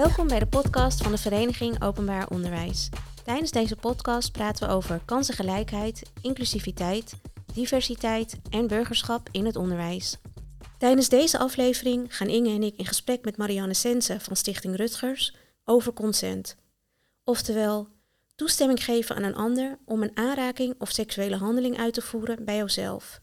Welkom bij de podcast van de Vereniging Openbaar Onderwijs. Tijdens deze podcast praten we over kansengelijkheid, inclusiviteit, diversiteit en burgerschap in het onderwijs. Tijdens deze aflevering gaan Inge en ik in gesprek met Marianne Sense van Stichting Rutgers over consent. Oftewel, toestemming geven aan een ander om een aanraking of seksuele handeling uit te voeren bij jouzelf.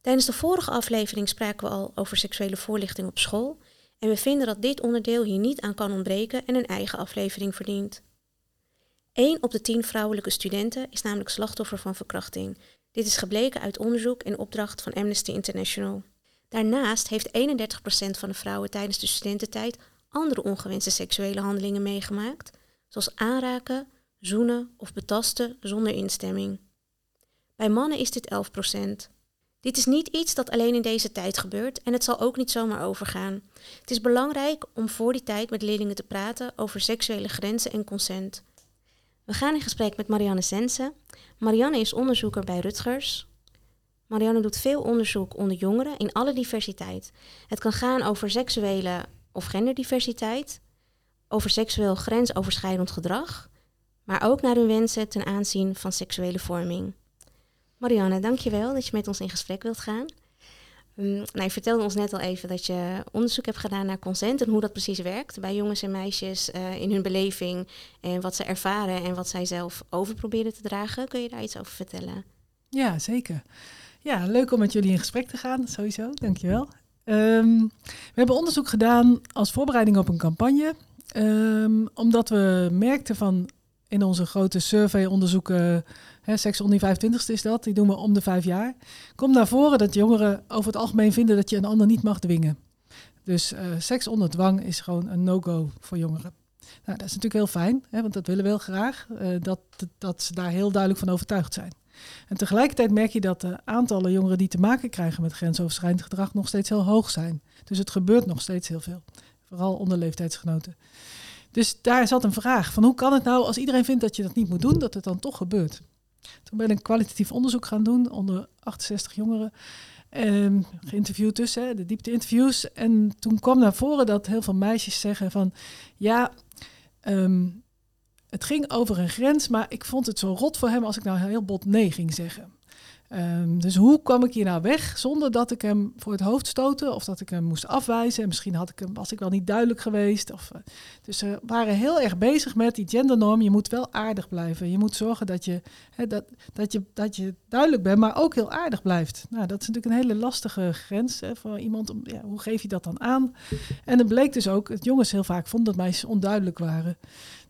Tijdens de vorige aflevering spraken we al over seksuele voorlichting op school en we vinden dat dit onderdeel hier niet aan kan ontbreken en een eigen aflevering verdient. 1 op de 10 vrouwelijke studenten is namelijk slachtoffer van verkrachting. Dit is gebleken uit onderzoek en opdracht van Amnesty International. Daarnaast heeft 31% van de vrouwen tijdens de studententijd andere ongewenste seksuele handelingen meegemaakt, zoals aanraken, zoenen of betasten zonder instemming. Bij mannen is dit 11%. Dit is niet iets dat alleen in deze tijd gebeurt en het zal ook niet zomaar overgaan. Het is belangrijk om voor die tijd met leerlingen te praten over seksuele grenzen en consent. We gaan in gesprek met Marianne Sense. Marianne is onderzoeker bij Rutgers. Marianne doet veel onderzoek onder jongeren in alle diversiteit. Het kan gaan over seksuele of genderdiversiteit, over seksueel grensoverschrijdend gedrag, maar ook naar hun wensen ten aanzien van seksuele vorming. Marianne, dankjewel dat je met ons in gesprek wilt gaan. Um, nou, je vertelde ons net al even dat je onderzoek hebt gedaan naar consent en hoe dat precies werkt bij jongens en meisjes uh, in hun beleving en wat ze ervaren en wat zij zelf over proberen te dragen. Kun je daar iets over vertellen? Ja, zeker. Ja, leuk om met jullie in gesprek te gaan, sowieso. Dankjewel. Um, we hebben onderzoek gedaan als voorbereiding op een campagne, um, omdat we merkten van in onze grote survey-onderzoeken Hè, seks onder 25 is dat, die doen we om de vijf jaar. Komt naar voren dat jongeren over het algemeen vinden dat je een ander niet mag dwingen. Dus uh, seks onder dwang is gewoon een no-go voor jongeren. Nou, dat is natuurlijk heel fijn, hè, want dat willen we heel graag, uh, dat, dat ze daar heel duidelijk van overtuigd zijn. En tegelijkertijd merk je dat de aantallen jongeren die te maken krijgen met grensoverschrijdend gedrag nog steeds heel hoog zijn. Dus het gebeurt nog steeds heel veel, vooral onder leeftijdsgenoten. Dus daar zat een vraag van hoe kan het nou als iedereen vindt dat je dat niet moet doen, dat het dan toch gebeurt. Toen ben ik kwalitatief onderzoek gaan doen onder 68 jongeren. Um, geïnterviewd dus, hè, de diepte-interviews. En toen kwam naar voren dat heel veel meisjes zeggen van... ja, um, het ging over een grens, maar ik vond het zo rot voor hem als ik nou heel bot nee ging zeggen. Um, dus hoe kwam ik hier nou weg zonder dat ik hem voor het hoofd stootte of dat ik hem moest afwijzen? En misschien had ik hem, was ik wel niet duidelijk geweest. Of, uh, dus ze waren heel erg bezig met die gendernorm. Je moet wel aardig blijven. Je moet zorgen dat je, dat, dat je, dat je duidelijk bent, maar ook heel aardig blijft. Nou, dat is natuurlijk een hele lastige grens hè, voor iemand. Om, ja, hoe geef je dat dan aan? En het bleek dus ook, dat jongens heel vaak vonden dat meisjes onduidelijk waren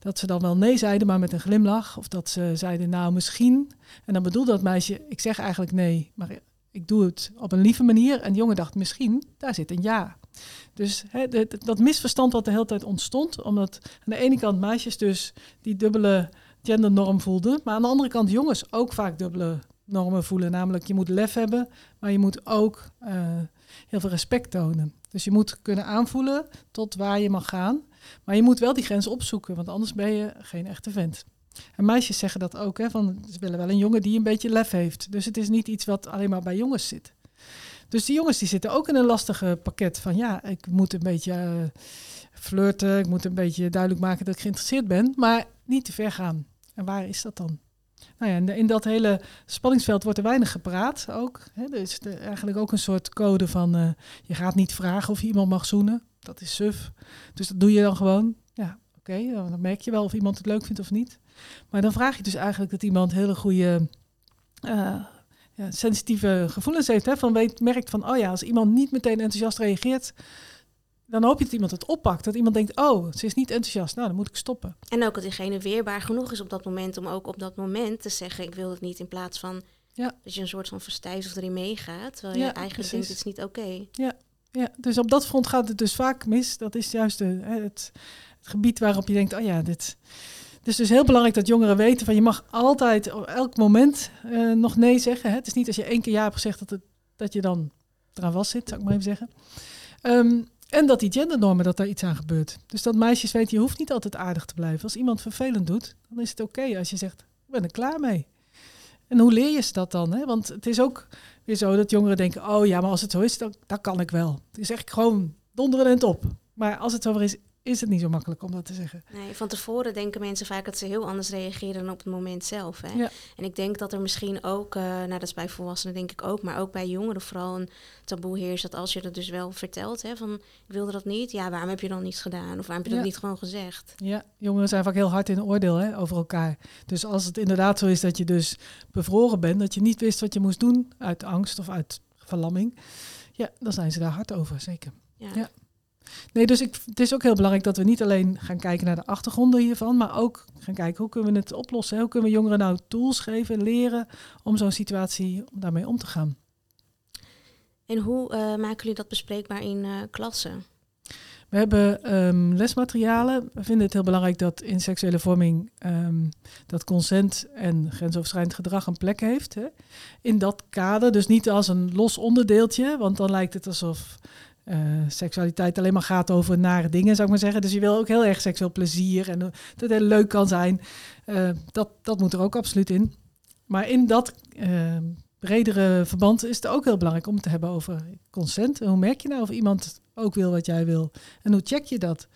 dat ze dan wel nee zeiden, maar met een glimlach. Of dat ze zeiden, nou misschien. En dan bedoelde dat meisje, ik zeg eigenlijk nee, maar ik doe het op een lieve manier. En de jongen dacht, misschien, daar zit een ja. Dus dat misverstand wat de hele tijd ontstond, omdat aan de ene kant meisjes dus die dubbele gendernorm voelden, maar aan de andere kant jongens ook vaak dubbele normen voelen. Namelijk, je moet lef hebben, maar je moet ook uh, heel veel respect tonen. Dus je moet kunnen aanvoelen tot waar je mag gaan. Maar je moet wel die grens opzoeken, want anders ben je geen echte vent. En meisjes zeggen dat ook, hè, van ze willen wel een jongen die een beetje lef heeft. Dus het is niet iets wat alleen maar bij jongens zit. Dus die jongens die zitten ook in een lastige pakket van ja, ik moet een beetje uh, flirten, ik moet een beetje duidelijk maken dat ik geïnteresseerd ben, maar niet te ver gaan. En waar is dat dan? Nou ja, in dat hele spanningsveld wordt er weinig gepraat ook. Hè. Er is eigenlijk ook een soort code van uh, je gaat niet vragen of je iemand mag zoenen dat is suf. Dus dat doe je dan gewoon. Ja, oké, okay, dan merk je wel of iemand het leuk vindt of niet. Maar dan vraag je dus eigenlijk dat iemand hele goede, uh, ja, sensitieve gevoelens heeft. Hè? Van weet, merkt van, oh ja, als iemand niet meteen enthousiast reageert, dan hoop je dat iemand het oppakt. Dat iemand denkt, oh, ze is niet enthousiast, nou, dan moet ik stoppen. En ook dat diegene weerbaar genoeg is op dat moment om ook op dat moment te zeggen, ik wil het niet, in plaats van ja. dat je een soort van verstijft of erin meegaat, terwijl je eigenlijk precies. denkt, het is niet oké. Ja, ja, dus op dat front gaat het dus vaak mis. Dat is juist de, het, het, gebied waarop je denkt, oh ja, dit... Het is dus heel belangrijk dat jongeren weten van je mag altijd op elk moment uh, nog nee zeggen. Hè? Het is niet als je één keer ja hebt gezegd dat, het, dat je dan eraan was zit, zou ik maar even zeggen. Um, en dat die gendernormen, dat daar iets aan gebeurt. Dus dat meisjes weten, je hoeft niet altijd aardig te blijven. Als iemand vervelend doet, dan is het oké als je zegt, ik ben er klaar mee. En hoe leer je dat dan? Hè? Want het is ook weer zo dat jongeren denken, oh ja, maar als het zo is, dan, kan ik wel. Het is echt gewoon donderen en top. Maar als het zover is, is het niet zo makkelijk om dat te zeggen. Nee, van tevoren denken mensen vaak dat ze heel anders reageren dan op het moment zelf. Hè? Ja. En ik denk dat er misschien ook, uh, nou dat is bij volwassenen denk ik ook, maar ook bij jongeren vooral een taboe heerst dat als je dat dus wel vertelt, hè, van ik wilde dat niet, ja, waarom heb je dan niets gedaan? Of waarom heb je dat niet gewoon gezegd? Ja, jongeren zijn vaak heel hard in oordeel hè, over elkaar. Dus als het inderdaad zo is dat je dus bevroren bent, dat je niet wist wat je moest doen uit angst of uit verlamming, ja, dan zijn ze daar hard over, zeker. Ja. ja. Nee, dus ik, het is ook heel belangrijk dat we niet alleen gaan kijken naar de achtergronden hiervan, maar ook gaan kijken hoe kunnen we het oplossen. Hoe kunnen we jongeren nou tools geven, leren om zo'n situatie om daarmee om te gaan. En hoe uh, maken jullie dat bespreekbaar in uh, klassen? We hebben um, lesmaterialen. We vinden het heel belangrijk dat in seksuele vorming um, dat consent en grensoverschrijdend gedrag een plek heeft. Hè. In dat kader, dus niet als een los onderdeeltje, want dan lijkt het alsof uh, seksualiteit alleen maar gaat over nare dingen, zou ik maar zeggen. Dus je wil ook heel erg seksueel plezier en dat het heel leuk kan zijn. Uh, dat, dat moet er ook absoluut in. Maar in dat uh, bredere verband is het ook heel belangrijk om het te hebben over consent. En hoe merk je nou of iemand ook wil wat jij wil? En hoe check je dat?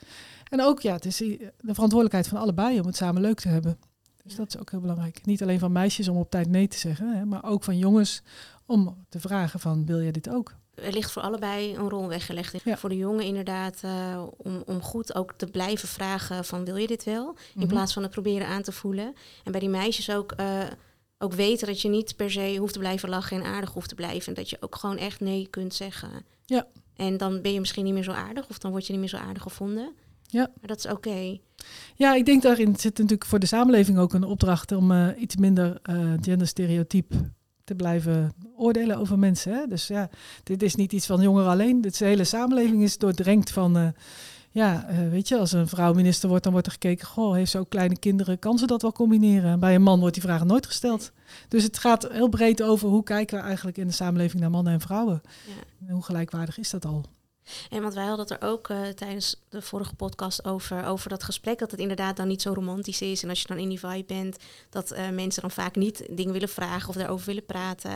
En ook, ja, het is de verantwoordelijkheid van allebei om het samen leuk te hebben. Dus dat is ook heel belangrijk. Niet alleen van meisjes om op tijd nee te zeggen, hè, maar ook van jongens om te vragen van wil jij dit ook? Er ligt voor allebei een rol weggelegd. Ja. Voor de jongen inderdaad, uh, om, om goed ook te blijven vragen van wil je dit wel? Mm -hmm. In plaats van het proberen aan te voelen. En bij die meisjes ook, uh, ook weten dat je niet per se hoeft te blijven lachen en aardig hoeft te blijven. En dat je ook gewoon echt nee kunt zeggen. Ja. En dan ben je misschien niet meer zo aardig of dan word je niet meer zo aardig gevonden. Ja. Maar dat is oké. Okay. Ja, ik denk daarin zit natuurlijk voor de samenleving ook een opdracht om uh, iets minder genderstereotyp te blijven oordelen over mensen. Hè? Dus ja, dit is niet iets van jongeren alleen. Dit de hele samenleving is doordrenkt van, uh, ja, uh, weet je, als een vrouw minister wordt, dan wordt er gekeken, goh, heeft ze ook kleine kinderen, kan ze dat wel combineren? En bij een man wordt die vraag nooit gesteld. Dus het gaat heel breed over hoe kijken we eigenlijk in de samenleving naar mannen en vrouwen. Ja. En hoe gelijkwaardig is dat al? En want wij hadden het er ook uh, tijdens de vorige podcast over, over dat gesprek, dat het inderdaad dan niet zo romantisch is. En als je dan in die vibe bent, dat uh, mensen dan vaak niet dingen willen vragen of daarover willen praten.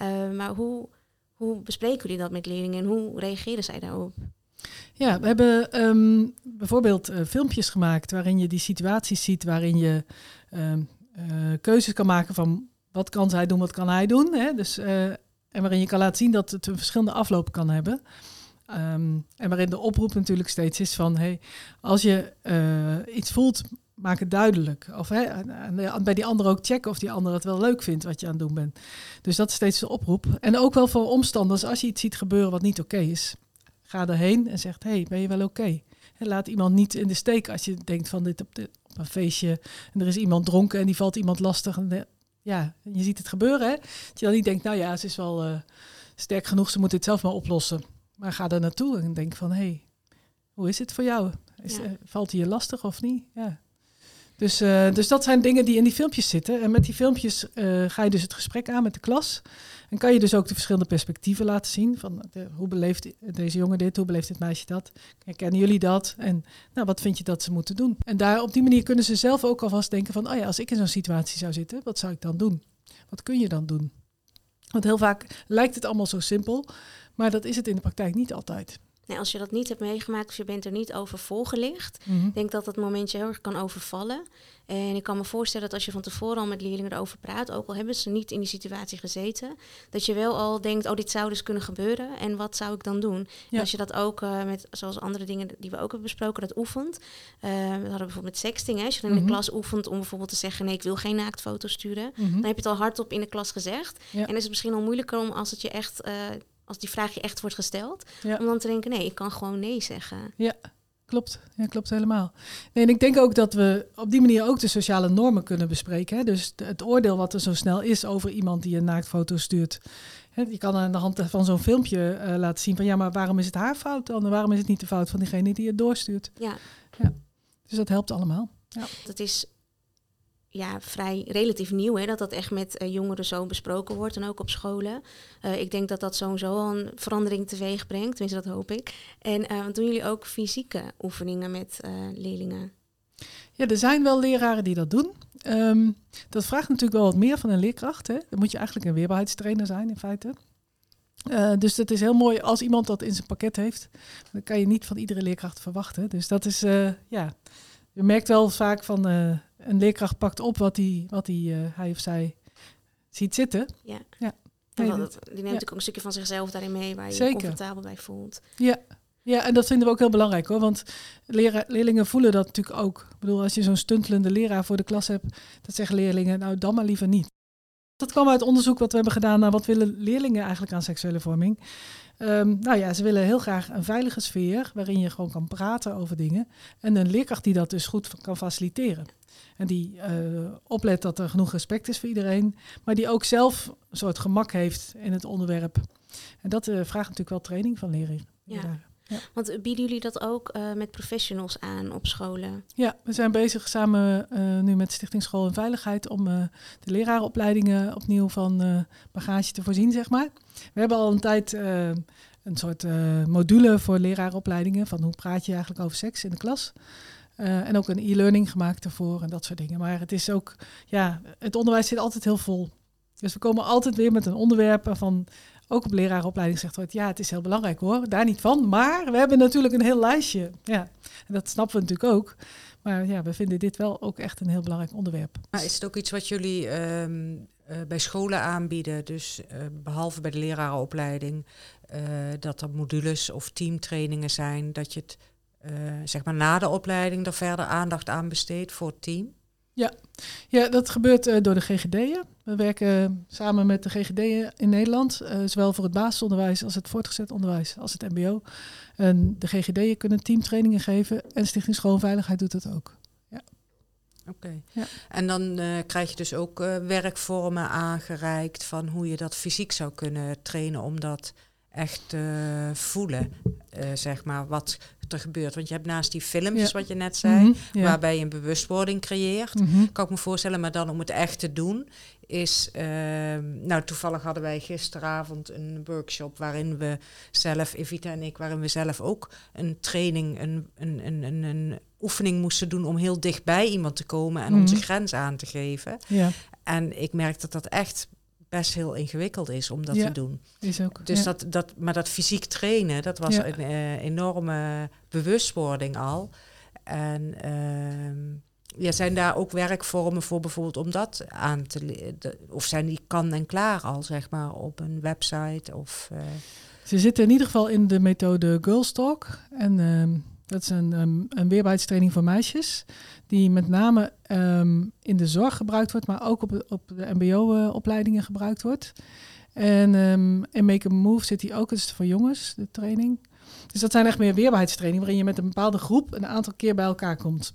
Uh, maar hoe, hoe bespreken jullie dat met leerlingen en hoe reageren zij daarop? Ja, we hebben um, bijvoorbeeld filmpjes gemaakt waarin je die situaties ziet, waarin je um, keuzes kan maken van wat kan zij doen, wat kan hij doen. Hè? Dus, en waarin je kan laten zien dat het een verschillende afloop kan hebben. Um, en waarin de oproep natuurlijk steeds is van, hey, als je uh, iets voelt, maak het duidelijk. Of bij die ander ook checken of die ander het wel leuk vindt wat je aan het doen bent. Dus dat is steeds de oproep. En ook wel voor omstanders, als je iets ziet gebeuren wat niet oké is, ga erheen en zeg, hey, ben je wel oké? Okay? Laat iemand niet in de steek als je denkt van dit op, op een feestje en er is iemand dronken en die valt iemand lastig. En ja, je ziet het gebeuren, hè? Dat je dan niet denkt, nou ja, ze is wel uh, sterk genoeg, ze moet dit zelf maar oplossen. Maar ga er naartoe en denk van, hé, hey, hoe is het voor jou? Is, Ja. uh, valt hij je lastig of niet? Ja. Dus, uh, dus dat zijn dingen die in die filmpjes zitten. En met die filmpjes uh, ga je dus het gesprek aan met de klas. En kan je dus ook de verschillende perspectieven laten zien. Van de, hoe beleeft deze jongen dit, hoe beleeft dit meisje dat? Herkennen jullie dat? En nou, wat vind je dat ze moeten doen? En daar op die manier kunnen ze zelf ook alvast denken van... oh ja, als ik in zo'n situatie zou zitten, wat zou ik dan doen? Wat kun je dan doen? Want heel vaak lijkt het allemaal zo simpel... maar dat is het in de praktijk niet altijd. Nee, als je dat niet hebt meegemaakt of je bent er niet over volgelicht, Mhm. ik denk dat dat momentje heel erg kan overvallen. En ik kan me voorstellen dat als je van tevoren al met leerlingen erover praat, ook al hebben ze niet in die situatie gezeten, dat je wel al denkt, oh, dit zou dus kunnen gebeuren en wat zou ik dan doen? Ja. als je dat ook uh, met, zoals andere dingen die we ook hebben besproken, dat oefent. Uh, we hadden bijvoorbeeld met sexting, hè? als je dan in Mhm. de klas oefent om bijvoorbeeld te zeggen, nee, ik wil geen naaktfoto sturen, Mhm. dan heb je het al hardop in de klas gezegd. Ja. En is het misschien al moeilijker om als het je echt, uh, als die vraag je echt wordt gesteld, Ja. om dan te denken, nee, ik kan gewoon nee zeggen. Klopt, ja, klopt helemaal. Nee, en ik denk ook dat we op die manier ook de sociale normen kunnen bespreken. Hè? Dus het oordeel wat er zo snel is over iemand die een naaktfoto stuurt. Hè, je kan aan de hand van zo'n filmpje eh, laten zien van ja, maar waarom is het haar fout dan? En waarom is het niet de fout van diegene die het doorstuurt? Ja, Dus dat helpt allemaal. dat is ja, vrij relatief nieuw, hè, dat dat echt met eh, jongeren zo besproken wordt en ook op scholen. Eh, ik denk dat dat sowieso al een verandering teweeg brengt, tenminste dat hoop ik. En eh, doen jullie ook fysieke oefeningen met leerlingen? Ja, er zijn wel leraren die dat doen. Ehm, dat vraagt natuurlijk wel wat meer van een leerkracht. Hè? Dan moet je eigenlijk een weerbaarheidstrainer zijn in feite. Dus het is heel mooi als iemand dat in zijn pakket heeft. Dan kan je niet van iedere leerkracht verwachten. Dus dat is, ja, je merkt wel vaak van een leerkracht pakt op wat, die, wat die, hij of zij ziet zitten. Ja. ja. Nee, dat, die neemt ja. natuurlijk ook een stukje van zichzelf daarin mee waar je je comfortabel bij voelt. Ja. Ja, en dat vinden we ook heel belangrijk hoor. Want leerlingen voelen dat natuurlijk ook. Ik bedoel, als je zo'n stuntelende leraar voor de klas hebt, dat zeggen leerlingen, nou dan maar liever niet. Dat kwam uit onderzoek wat we hebben gedaan naar wat willen leerlingen eigenlijk aan seksuele vorming. Um, nou ja, ze willen heel graag een veilige sfeer waarin je gewoon kan praten over dingen. En een leerkracht die dat dus goed kan faciliteren. En die uh, oplet dat er genoeg respect is voor iedereen, maar die ook zelf een soort gemak heeft in het onderwerp. En dat uh, vraagt natuurlijk wel training van leraren. Ja. Ja. Want bieden jullie dat ook uh, met professionals aan op scholen? Ja, we zijn bezig samen uh, nu met Stichting School en Veiligheid om uh, de lerarenopleidingen opnieuw van bagage te voorzien, zeg maar. We hebben al een tijd een soort module voor lerarenopleidingen van hoe praat je eigenlijk over seks in de klas. en ook een e-learning gemaakt ervoor en dat soort dingen. Maar het is ook, ja, het onderwijs zit altijd heel vol. Dus we komen altijd weer met een onderwerp van ook op lerarenopleiding zegt wordt, ja, het is heel belangrijk hoor, daar niet van. Maar we hebben natuurlijk een heel lijstje. Ja, en dat snappen we natuurlijk ook. Maar ja, we vinden dit wel ook echt een heel belangrijk onderwerp. Maar is het ook iets wat jullie uh, bij scholen aanbieden? Dus uh, behalve bij de lerarenopleiding, uh, dat er modules of teamtrainingen zijn, dat je het zeg maar na de opleiding er verder aandacht aan besteedt voor het team? Ja, ja dat gebeurt uh, door de GGD'en. We werken samen met de GGD'en in Nederland, uh, zowel voor het basisonderwijs als het voortgezet onderwijs, als het MBO. En de GGD'en kunnen teamtrainingen geven en Stichting Schoolveiligheid doet dat ook. Ja. Oké. Ja. En dan uh, krijg je dus ook werkvormen aangereikt van hoe je dat fysiek zou kunnen trainen om dat echt voelen, zeg maar, wat er gebeurt. Want je hebt naast die filmpjes, wat je net zei, mhm, waarbij je een bewustwording creëert, mm kan ik me voorstellen, maar dan om het echt te doen, is, uh, nou toevallig hadden wij gisteravond een workshop waarin we zelf, Evita en ik, waarin we zelf ook een training, een, een, een, een, een oefening moesten doen om heel dicht bij iemand te komen en onze mhm. grens aan te geven. Ja. En ik merk dat dat echt best heel ingewikkeld is om dat te doen. Is ook, dus dat, dat, maar dat fysiek trainen, dat was een uh, enorme bewustwording al. En uh, ja, zijn daar ook werkvormen voor bijvoorbeeld om dat aan te leren? Of zijn die kan en klaar al, zeg maar, op een website? Of, uh... Ze zitten in ieder geval in de methode Girls Talk. En ehm, dat is een, um, een weerbaarheidstraining voor meisjes, die met name um, in de zorg gebruikt wordt, maar ook op, op de MBO-opleidingen gebruikt wordt. En um, in Make a Move zit die ook, eens voor jongens, de training. Dus dat zijn echt meer weerbaarheidstrainingen, waarin je met een bepaalde groep een aantal keer bij elkaar komt.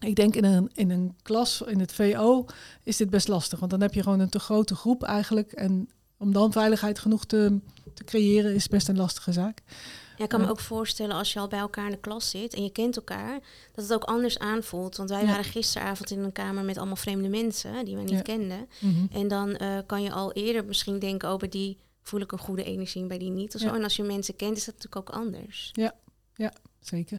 Ik denk in een, in een klas, in het VO, is dit best lastig. Want dan heb je gewoon een te grote groep eigenlijk. En om dan veiligheid genoeg te, te creëren, is best een lastige zaak. Ja, ik kan me ook voorstellen als je al bij elkaar in de klas zit en je kent elkaar, dat het ook anders aanvoelt. Want wij waren gisteravond in een kamer met allemaal vreemde mensen die we niet kenden. Mhm. En dan uh, kan je al eerder misschien denken, over die voel ik een goede energie bij die niet. Of zo. En als je mensen kent, is dat natuurlijk ook anders. Ja, ja zeker.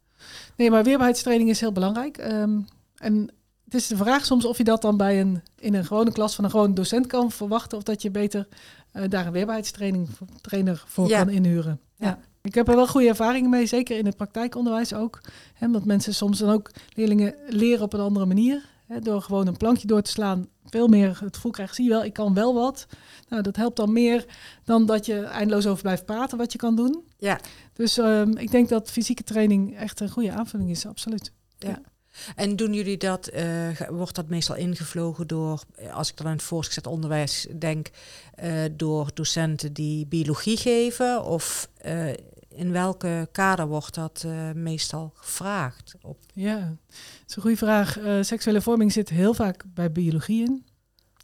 Nee, maar weerbaarheidstraining is heel belangrijk. Um, en het is de vraag soms of je dat dan bij een, in een gewone klas van een gewone docent kan verwachten. Of dat je beter uh, daar een weerbaarheidstraining trainer voor kan inhuren. ja. Ik heb er wel goede ervaringen mee, zeker in het praktijkonderwijs ook. Hè, want mensen soms dan ook leerlingen leren op een andere manier. Hè, door gewoon een plankje door te slaan, veel meer het gevoel krijgen, zie je wel, ik kan wel wat. Nou, dat helpt dan meer dan dat je eindeloos over blijft praten wat je kan doen. Ja. Dus um, ik denk dat fysieke training echt een goede aanvulling is, absoluut. ja. ja. En doen jullie dat, uh, wordt dat meestal ingevlogen door, als ik dan aan het voortgezet onderwijs denk, uh, door docenten die biologie geven? Of uh, in welke kader wordt dat uh, meestal gevraagd? Op? Ja, dat is een goede vraag. Uh, seksuele vorming zit heel vaak bij biologie in.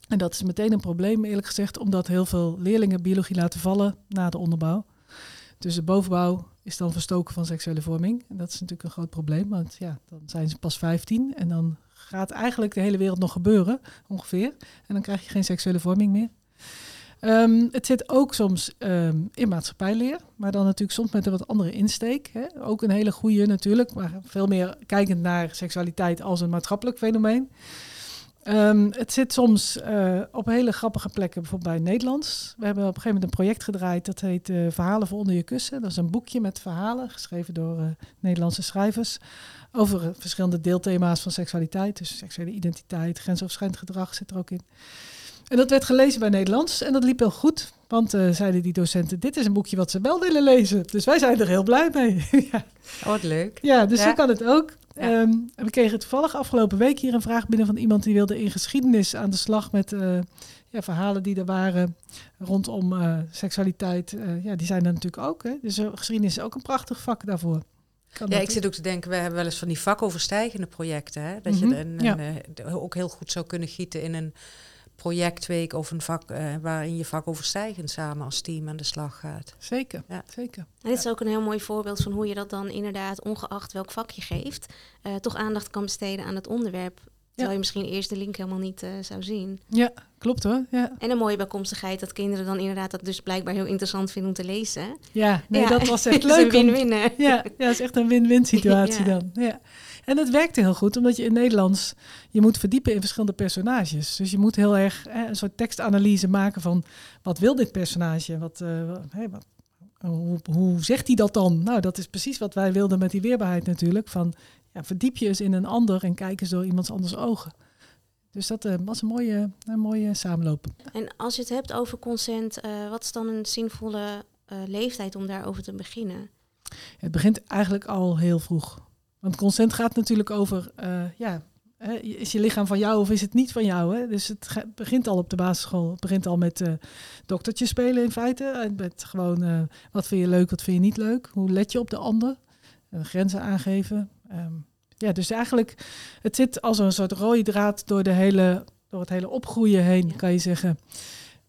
En dat is meteen een probleem, eerlijk gezegd, omdat heel veel leerlingen biologie laten vallen na de onderbouw. Dus de bovenbouw is dan verstoken van seksuele vorming. En dat is natuurlijk een groot probleem, want ja, dan zijn ze pas 15 en dan gaat eigenlijk de hele wereld nog gebeuren, ongeveer. En dan krijg je geen seksuele vorming meer. Um, het zit ook soms um, in maatschappijleer, maar dan natuurlijk soms met een wat andere insteek. Hè. Ook een hele goede natuurlijk, maar veel meer kijkend naar seksualiteit als een maatschappelijk fenomeen. Ehm, het zit soms uh, op hele grappige plekken, bijvoorbeeld bij Nederlands. We hebben op een gegeven moment een project gedraaid dat heet uh, Verhalen voor onder je kussen. Dat is een boekje met verhalen, geschreven door uh, Nederlandse schrijvers, over verschillende deelthema's van seksualiteit. Dus seksuele identiteit, grensoverschrijdend gedrag zit er ook in. En dat werd gelezen bij Nederlands en dat liep heel goed. Want uh, zeiden die docenten, dit is een boekje wat ze wel willen lezen. Dus wij zijn er heel blij mee. ja. Oh, wat leuk. Ja, dus ja. zo kan het ook. Ja. Um, we kregen toevallig afgelopen week hier een vraag binnen van iemand die wilde in geschiedenis aan de slag met uh, ja, verhalen die er waren rondom uh, seksualiteit. ja, die zijn er natuurlijk ook. Hè? Dus geschiedenis is ook een prachtig vak daarvoor. Kan ja, ik zit ook te denken, we hebben wel eens van die vakoverstijgende projecten. Hè? Dat mm -hmm. je ja. een, ook heel goed zou kunnen gieten in een projectweek of een vak uh, waarin je vakoverstijgend samen als team aan de slag gaat. Zeker, ja. zeker. En dit is ook een heel mooi voorbeeld van hoe je dat dan inderdaad, ongeacht welk vak je geeft, uh, toch aandacht kan besteden aan het onderwerp. Terwijl je misschien eerst de link helemaal niet uh, zou zien. Ja, klopt hoor. Ja. En een mooie bijkomstigheid dat kinderen dan inderdaad dat dus blijkbaar heel interessant vinden om te lezen. Ja, nee, ja. dat was echt leuk. dat is een win-win. Ja, ja, dat is echt een win-win situatie ja. dan. Ja. En het werkte heel goed, omdat je in Nederlands je moet verdiepen in verschillende personages. Dus je moet heel erg hè, een soort tekstanalyse maken van wat wil dit personage? Wat, uh, hè, wat, hoe, hoe, zegt hij dat dan? Nou, dat is precies wat wij wilden met die weerbaarheid natuurlijk. Van ja, verdiep je eens in een ander en kijk eens door iemands anders ogen. Dus dat uh, was een mooie, een mooie samenloop. En als je het hebt over consent, uh, wat is dan een zinvolle leeftijd om daarover te beginnen? Het begint eigenlijk al heel vroeg. Want consent gaat natuurlijk over, uh, ja, is je lichaam van jou of is het niet van jou? Hè? Dus het begint al op de basisschool. Het begint al met uh, doktertje spelen in feite. Met gewoon, uh, wat vind je leuk, wat vind je niet leuk? Hoe let je op de ander? grenzen aangeven. Um, ja, dus eigenlijk, het zit als een soort rode draad door, de hele, door het hele opgroeien heen, kan je zeggen.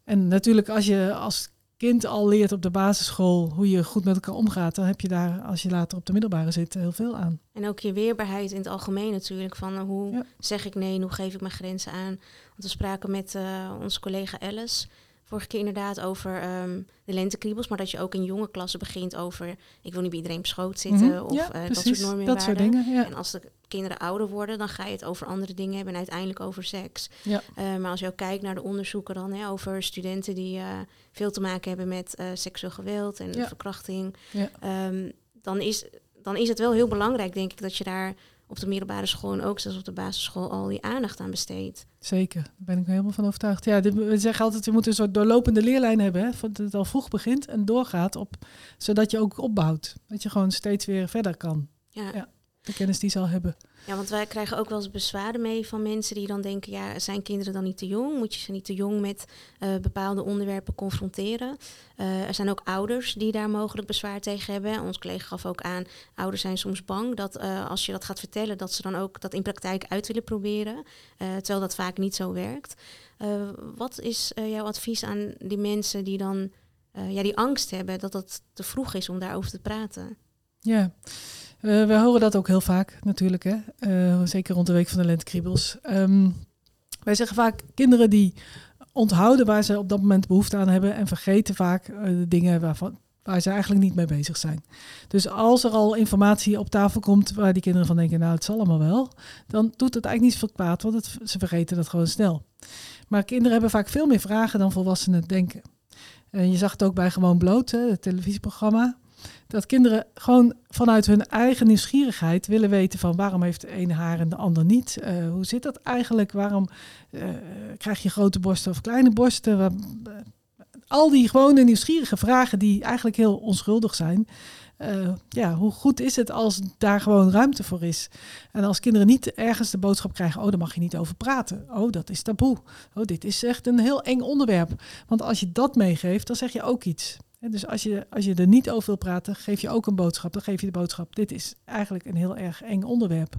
En natuurlijk als je als kind al leert op de basisschool hoe je goed met elkaar omgaat, dan heb je daar, als je later op de middelbare zit, heel veel aan. En ook je weerbaarheid in het algemeen natuurlijk. Van uh, hoe ja. zeg ik nee, hoe geef ik mijn grenzen aan? Want we spraken met uh, onze collega Alice vorige keer inderdaad over um, de lentekriebels, maar dat je ook in jonge klassen begint over ik wil niet bij iedereen op schoot zitten mm -hmm. of ja, uh, precies, dat soort normen dat soort dingen. Ja. En als de kinderen ouder worden, dan ga je het over andere dingen hebben en uiteindelijk over seks. Ja. Uh, maar als je ook kijkt naar de onderzoeken dan hè, over studenten die uh, veel te maken hebben met seksueel geweld en verkrachting, um, dan, is, dan is het wel heel belangrijk, denk ik, dat je daar op de middelbare school en ook zelfs op de basisschool al die aandacht aan besteedt. Zeker, daar ben ik helemaal van overtuigd. Ja, we zeggen altijd, we moeten een soort doorlopende leerlijn hebben, hè, dat het al vroeg begint en doorgaat, op, zodat je ook opbouwt. Dat je gewoon steeds weer verder kan. Ja. ja de kennis die ze al hebben. Ja, want wij krijgen ook wel eens bezwaren mee van mensen die dan denken, ja, zijn kinderen dan niet te jong? Moet je ze niet te jong met uh, bepaalde onderwerpen confronteren? Uh, er zijn ook ouders die daar mogelijk bezwaar tegen hebben. Ons collega gaf ook aan, ouders zijn soms bang dat uh, als je dat gaat vertellen, dat ze dan ook dat in praktijk uit willen proberen. terwijl dat vaak niet zo werkt. wat is jouw advies aan die mensen die dan ja, die angst hebben dat het te vroeg is om daarover te praten? Ja. Uh, we horen dat ook heel vaak natuurlijk, hè? Uh, zeker rond de week van de lentekriebels. Um, wij zeggen vaak kinderen die onthouden waar ze op dat moment behoefte aan hebben en vergeten vaak uh, de dingen waarvan, waar ze eigenlijk niet mee bezig zijn. Dus als er al informatie op tafel komt waar die kinderen van denken, nou het zal allemaal wel, dan doet het eigenlijk niet zoveel kwaad, want het, ze vergeten dat gewoon snel. Maar kinderen hebben vaak veel meer vragen dan volwassenen denken. En je zag het ook bij Gewoon Bloot, hè, het televisieprogramma dat kinderen gewoon vanuit hun eigen nieuwsgierigheid willen weten van waarom heeft de ene haar en de ander niet. Uh, hoe zit dat eigenlijk? Waarom uh, krijg je grote borsten of kleine borsten? Uh, al die gewone nieuwsgierige vragen die eigenlijk heel onschuldig zijn. ja, hoe goed is het als daar gewoon ruimte voor is? En als kinderen niet ergens de boodschap krijgen, oh, daar mag je niet over praten. Oh, dat is taboe. Oh, dit is echt een heel eng onderwerp. Want als je dat meegeeft, dan zeg je ook iets. Dus als je, als je er niet over wil praten, geef je ook een boodschap. Dan geef je de boodschap, dit is eigenlijk een heel erg eng onderwerp.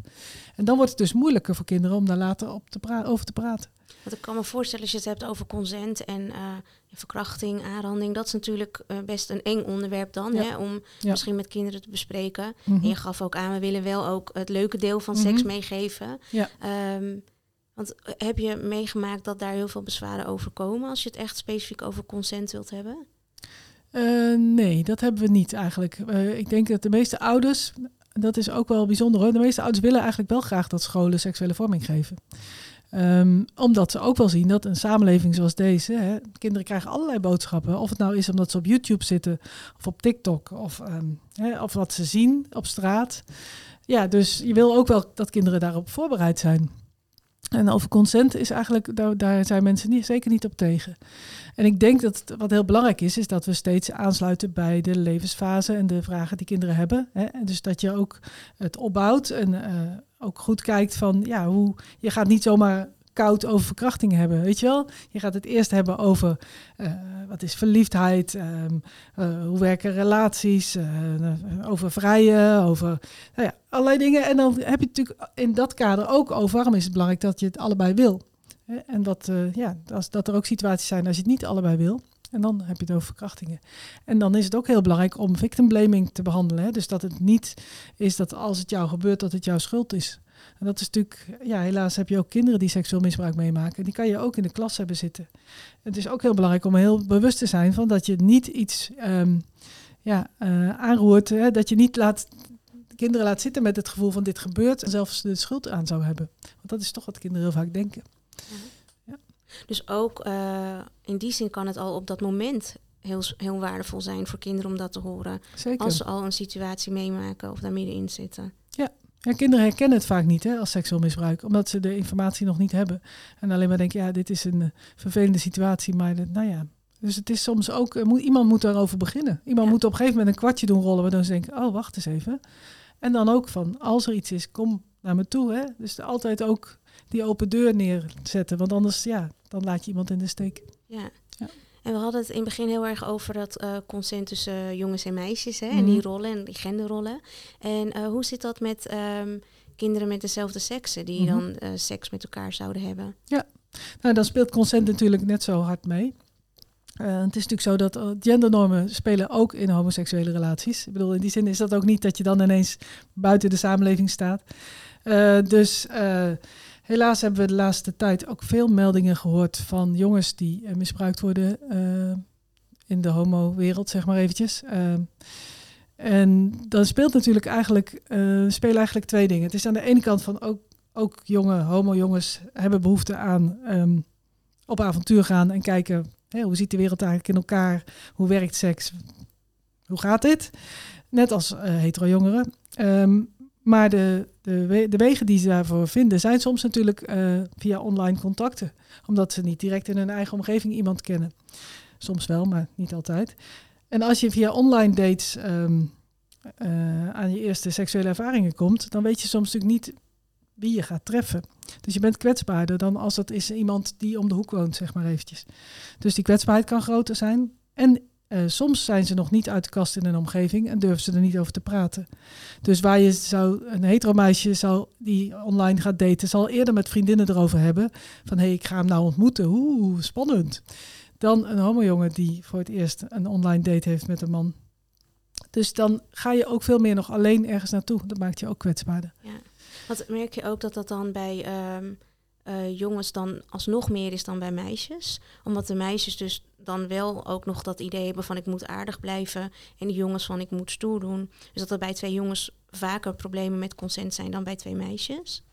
En dan wordt het dus moeilijker voor kinderen om daar later op te over te praten. Want ik kan me voorstellen als je het hebt over consent en uh, verkrachting, aanranding. Dat is natuurlijk uh, best een eng onderwerp dan, ja. hè, om ja. misschien met kinderen te bespreken. Mm -hmm. En je gaf ook aan, we willen wel ook het leuke deel van mm -hmm. seks meegeven. Ja. Um, want heb je meegemaakt dat daar heel veel bezwaren over komen als je het echt specifiek over consent wilt hebben? Uh, nee, dat hebben we niet eigenlijk. Uh, ik denk dat de meeste ouders, dat is ook wel bijzonder hoor, de meeste ouders willen eigenlijk wel graag dat scholen seksuele vorming geven. Ehm, omdat ze ook wel zien dat een samenleving zoals deze, hè, kinderen krijgen allerlei boodschappen. Of het nou is omdat ze op YouTube zitten of op TikTok of, ehm, hè, of wat ze zien op straat. Ja, dus je wil ook wel dat kinderen daarop voorbereid zijn. En over consent is eigenlijk, daar, zijn mensen niet, zeker niet op tegen. En ik denk dat wat heel belangrijk is, is dat we steeds aansluiten bij de levensfase en de vragen die kinderen hebben. Hè? Dus dat je ook het opbouwt en uh, ook goed kijkt van, ja, hoe je gaat niet zomaar koud over verkrachting hebben, weet je wel? Je gaat het eerst hebben over uh, wat is verliefdheid, um, hoe werken relaties, uh, over vrijen, over nou ja, allerlei dingen. En dan heb je natuurlijk in dat kader ook over waarom is het belangrijk dat je het allebei wil. En dat, ja, als, dat er ook situaties zijn als je het niet allebei wil. En dan heb je het over verkrachtingen. En dan is het ook heel belangrijk om victim blaming te behandelen. Dus dat het niet is dat als het jou gebeurt, dat het jouw schuld is. En dat is natuurlijk, ja, helaas heb je ook kinderen die seksueel misbruik meemaken. Die kan je ook in de klas hebben zitten. Het is ook heel belangrijk om heel bewust te zijn van dat je niet iets um, ja, uh, aanroert. Hè? Dat je niet laat, kinderen laat zitten met het gevoel van dit gebeurt en zelfs de schuld aan zou hebben. Want dat is toch wat kinderen heel vaak denken. Ja. Dus ook uh, in die zin kan het al op dat moment heel, heel waardevol zijn voor kinderen om dat te horen. Zeker. Als ze al een situatie meemaken of daar middenin zitten. Ja, kinderen herkennen het vaak niet hè, als seksueel misbruik, omdat ze de informatie nog niet hebben. En alleen maar denken, ja, dit is een uh, vervelende situatie, maar nou ja. Dus het is soms ook, moet, iemand moet daarover beginnen. Iemand moet op een gegeven moment een kwartje doen rollen, waardoor ze denken, oh, wacht eens even. En dan ook van, als er iets is, kom naar me toe. Hè? Dus altijd ook die open deur neerzetten, want anders, ja, dan laat je iemand in de steek. Ja. ja. En we hadden het in het begin heel erg over dat uh, consent tussen uh, jongens en meisjes. Hè, mm. En die rollen en die genderrollen. En uh, hoe zit dat met um, kinderen met dezelfde seksen die mm -hmm. dan seks met elkaar zouden hebben? Ja, nou dan speelt consent natuurlijk net zo hard mee. het is natuurlijk zo dat gendernormen spelen ook in homoseksuele relaties. Ik bedoel, in die zin is dat ook niet dat je dan ineens buiten de samenleving staat. dus Helaas hebben we de laatste tijd ook veel meldingen gehoord van jongens die uh, misbruikt worden uh, in de homo-wereld, zeg maar eventjes. Uh, en dan speelt natuurlijk eigenlijk, spelen eigenlijk twee dingen. Het is aan de ene kant van ook, ook jonge homo-jongens hebben behoefte aan um, op avontuur gaan en kijken hoe ziet de wereld eigenlijk in elkaar, hoe werkt seks, hoe gaat dit? Net als hetero-jongeren. Um, maar de, de, we, de, wegen die ze daarvoor vinden zijn soms natuurlijk uh, via online contacten. Omdat ze niet direct in hun eigen omgeving iemand kennen. Soms wel, maar niet altijd. En als je via online dates um, uh, aan je eerste seksuele ervaringen komt, dan weet je soms natuurlijk niet wie je gaat treffen. Dus je bent kwetsbaarder dan als dat is iemand die om de hoek woont, zeg maar eventjes. Dus die kwetsbaarheid kan groter zijn. En uh, soms zijn ze nog niet uit de kast in een omgeving en durven ze er niet over te praten. Dus waar je zou, een hetero meisje zou, die online gaat daten, zal eerder met vriendinnen erover hebben. Van hé, hey, ik ga hem nou ontmoeten. Oeh, spannend. Dan een homojongen die voor het eerst een online date heeft met een man. Dus dan ga je ook veel meer nog alleen ergens naartoe. Dat maakt je ook kwetsbaarder. Ja. Merk je ook dat dat dan bij um, uh, jongens dan alsnog meer is dan bij meisjes? Omdat de meisjes dus dan wel ook nog dat idee hebben van ik moet aardig blijven. En de jongens van ik moet stoer doen. Dus dat er bij twee jongens vaker problemen met consent zijn dan bij twee meisjes?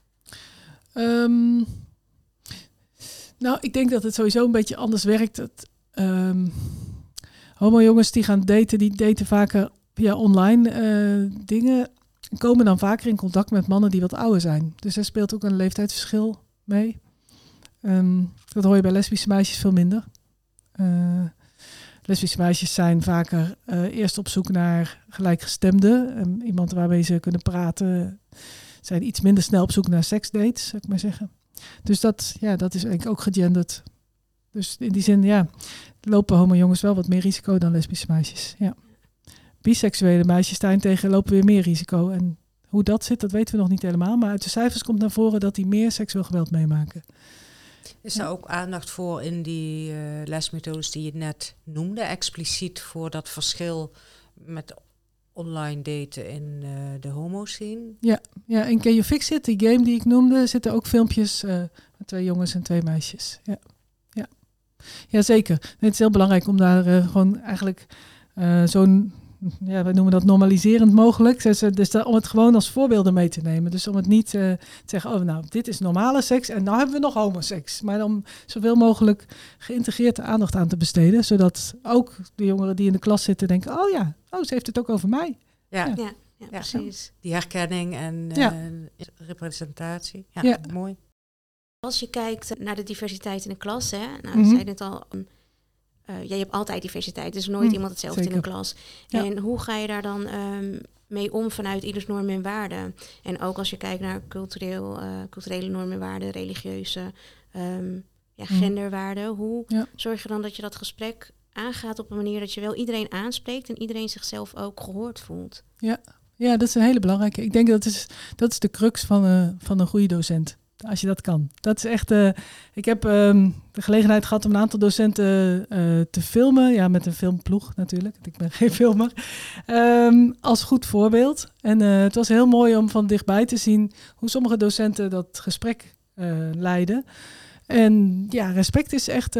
Um, nou, ik denk dat het sowieso een beetje anders werkt. Dat, um, homo-jongens die gaan daten, die daten vaker via online uh, dingen. Komen dan vaker in contact met mannen die wat ouder zijn. Dus er speelt ook een leeftijdsverschil mee. Um, dat hoor je bij lesbische meisjes veel minder. Uh, lesbische meisjes zijn vaker uh, eerst op zoek naar gelijkgestemden. Um, iemand waarmee ze kunnen praten. Zijn iets minder snel op zoek naar seksdates, zou ik maar zeggen. Dus dat, ja, dat is eigenlijk ook gegenderd. Dus in die zin, ja, lopen homo-jongens wel wat meer risico dan lesbische meisjes. Ja. Biseksuele meisjes daarentegen lopen weer meer risico. En hoe dat zit, dat weten we nog niet helemaal. Maar uit de cijfers komt naar voren dat die meer seksueel geweld meemaken. Is er ook aandacht voor in die uh, lesmethodes die je net noemde, expliciet voor dat verschil met online daten in uh, de homo-scene? Ja, ja, in Can You Fix It, die game die ik noemde, zitten ook filmpjes uh, met twee jongens en twee meisjes. Ja, ja. ja zeker. Het is heel belangrijk om daar gewoon eigenlijk zo'n ja, we noemen dat normaliserend mogelijk. Dus, eh, dus om het gewoon als voorbeelden mee te nemen. Dus om het niet uh, te zeggen, oh nou, dit is normale seks en nou hebben we nog homoseks. Maar om zoveel mogelijk geïntegreerde aandacht aan te besteden. Zodat ook de jongeren die in de klas zitten denken, oh ja, oh, ze heeft het ook over mij. Ja, ja. ja, ja precies. Die herkenning en uh, representatie. Ja, mooi. Als je kijkt naar de diversiteit in de klas, hè, nou, mm -hmm. zei het al, uh, je hebt altijd diversiteit, dus nooit mm, iemand hetzelfde in een klas. En hoe ga je daar dan um, mee om vanuit ieders normen en waarden? En ook als je kijkt naar cultureel, uh, culturele normen en waarden, religieuze, um, ja, genderwaarden, hoe zorg je dan dat je dat gesprek aangaat op een manier dat je wel iedereen aanspreekt en iedereen zichzelf ook gehoord voelt? Ja, ja dat is een hele belangrijke. Ik denk dat is, dat is de crux van, uh, van een goede docent. Als je dat kan. Dat is echt. Uh, ik heb um, de gelegenheid gehad om een aantal docenten uh, te filmen. Ja, met een filmploeg natuurlijk. Ik ben geen filmer. Um, als goed voorbeeld. En uh, het was heel mooi om van dichtbij te zien hoe sommige docenten dat gesprek leiden. En ja, respect is echt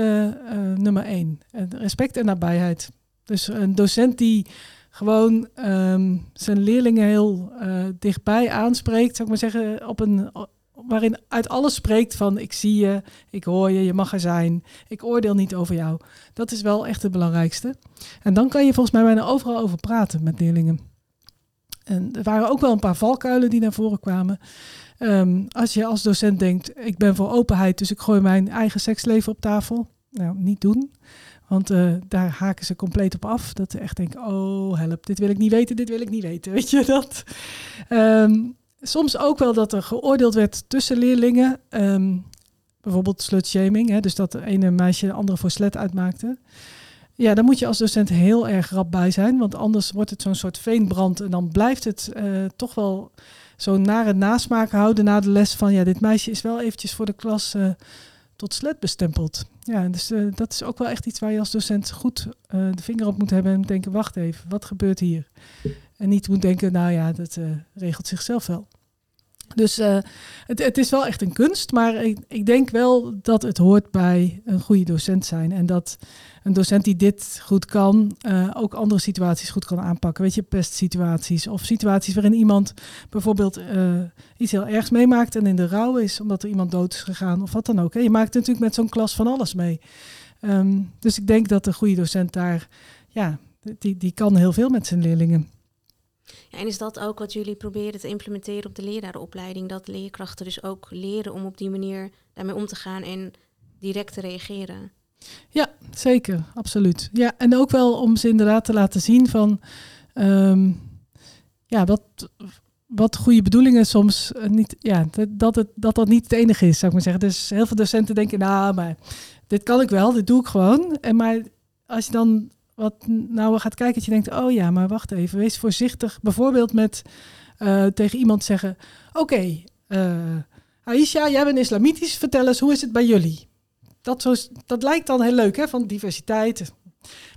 nummer één. respect en nabijheid. Dus een docent die gewoon um, zijn leerlingen heel dichtbij aanspreekt, zou ik maar zeggen, op een waarin uit alles spreekt van ik zie je, ik hoor je, je mag er zijn, ik oordeel niet over jou. Dat is wel echt het belangrijkste. En dan kan je volgens mij bijna overal over praten met leerlingen. En er waren ook wel een paar valkuilen die naar voren kwamen. Um, als je als docent denkt, ik ben voor openheid, dus ik gooi mijn eigen seksleven op tafel. Nou, niet doen. Want uh, daar haken ze compleet op af. Dat ze echt denken, oh help, dit wil ik niet weten, dit wil ik niet weten. Weet je dat? Um, soms ook wel dat er geoordeeld werd tussen leerlingen. Um, bijvoorbeeld slutshaming, hè, dus dat de ene meisje de andere voor slet uitmaakte. Ja, daar moet je als docent heel erg rap bij zijn, want anders wordt het zo'n soort veenbrand en dan blijft het uh, toch wel zo naar het nasmaak houden na de les van ja, dit meisje is wel eventjes voor de klas uh, tot slet bestempeld. Ja, dus uh, dat is ook wel echt iets waar je als docent goed de vinger op moet hebben en denken, wacht even, wat gebeurt hier? En niet moet denken, nou ja, dat uh, regelt zichzelf wel. Dus uh, het, het, is wel echt een kunst, maar ik, ik, denk wel dat het hoort bij een goede docent zijn. En dat een docent die dit goed kan, uh, ook andere situaties goed kan aanpakken. Weet je, pestsituaties of situaties waarin iemand bijvoorbeeld iets heel ergs meemaakt en in de rouw is omdat er iemand dood is gegaan of wat dan ook. Je maakt natuurlijk met zo'n klas van alles mee. Um, dus ik denk dat een goede docent daar, ja, die, die kan heel veel met zijn leerlingen. Ja, en is dat ook wat jullie proberen te implementeren op de lerarenopleiding? Dat leerkrachten dus ook leren om op die manier daarmee om te gaan en direct te reageren? Ja, zeker, absoluut. Ja, en ook wel om ze inderdaad te laten zien van um, ja, wat, wat goede bedoelingen soms uh, niet, ja, dat, het, dat dat niet het enige is, zou ik maar zeggen. Dus heel veel docenten denken, nou, maar dit kan ik wel, dit doe ik gewoon. En maar als je dan wat nou gaat kijken dat je denkt, oh ja, maar wacht even, wees voorzichtig. Bijvoorbeeld met uh, tegen iemand zeggen, oké, uh, Aisha, jij bent islamitisch, vertel eens, hoe is het bij jullie? Dat, zo, dat lijkt dan heel leuk, hè, van diversiteit.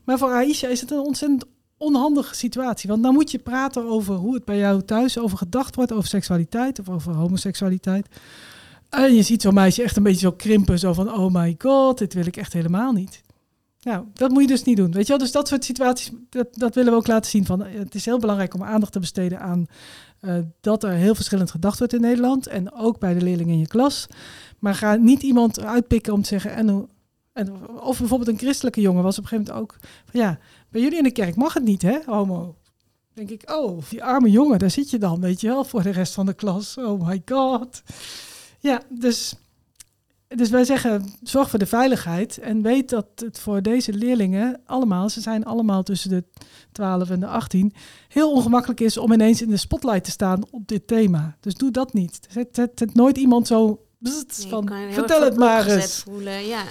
Maar voor Aisha is het een ontzettend onhandige situatie. Want dan moet je praten over hoe het bij jou thuis over gedacht wordt, over seksualiteit of over homoseksualiteit. En je ziet zo'n meisje echt een beetje zo krimpen, zo van, oh my god, dit wil ik echt helemaal niet. Nou, dat moet je dus niet doen. Weet je wel? Dus dat soort situaties, dat, dat willen we ook laten zien. Van, het is heel belangrijk om aandacht te besteden aan uh, dat er heel verschillend gedacht wordt in Nederland. En ook bij de leerlingen in je klas. Maar ga niet iemand uitpikken om te zeggen. En, en, of bijvoorbeeld een christelijke jongen was op een gegeven moment ook. Van, ja, bij jullie in de kerk mag het niet, hè, homo. Denk ik, oh, die arme jongen, daar zit je dan, weet je wel, voor de rest van de klas. Oh my god. Ja, dus dus wij zeggen, zorg voor de veiligheid en weet dat het voor deze leerlingen allemaal, ze zijn allemaal tussen de 12 en de 18, heel ongemakkelijk is om ineens in de spotlight te staan op dit thema. Dus doe dat niet. Zet, zet, zet nooit iemand zo van, vertel het maar eens. Voelen, ja.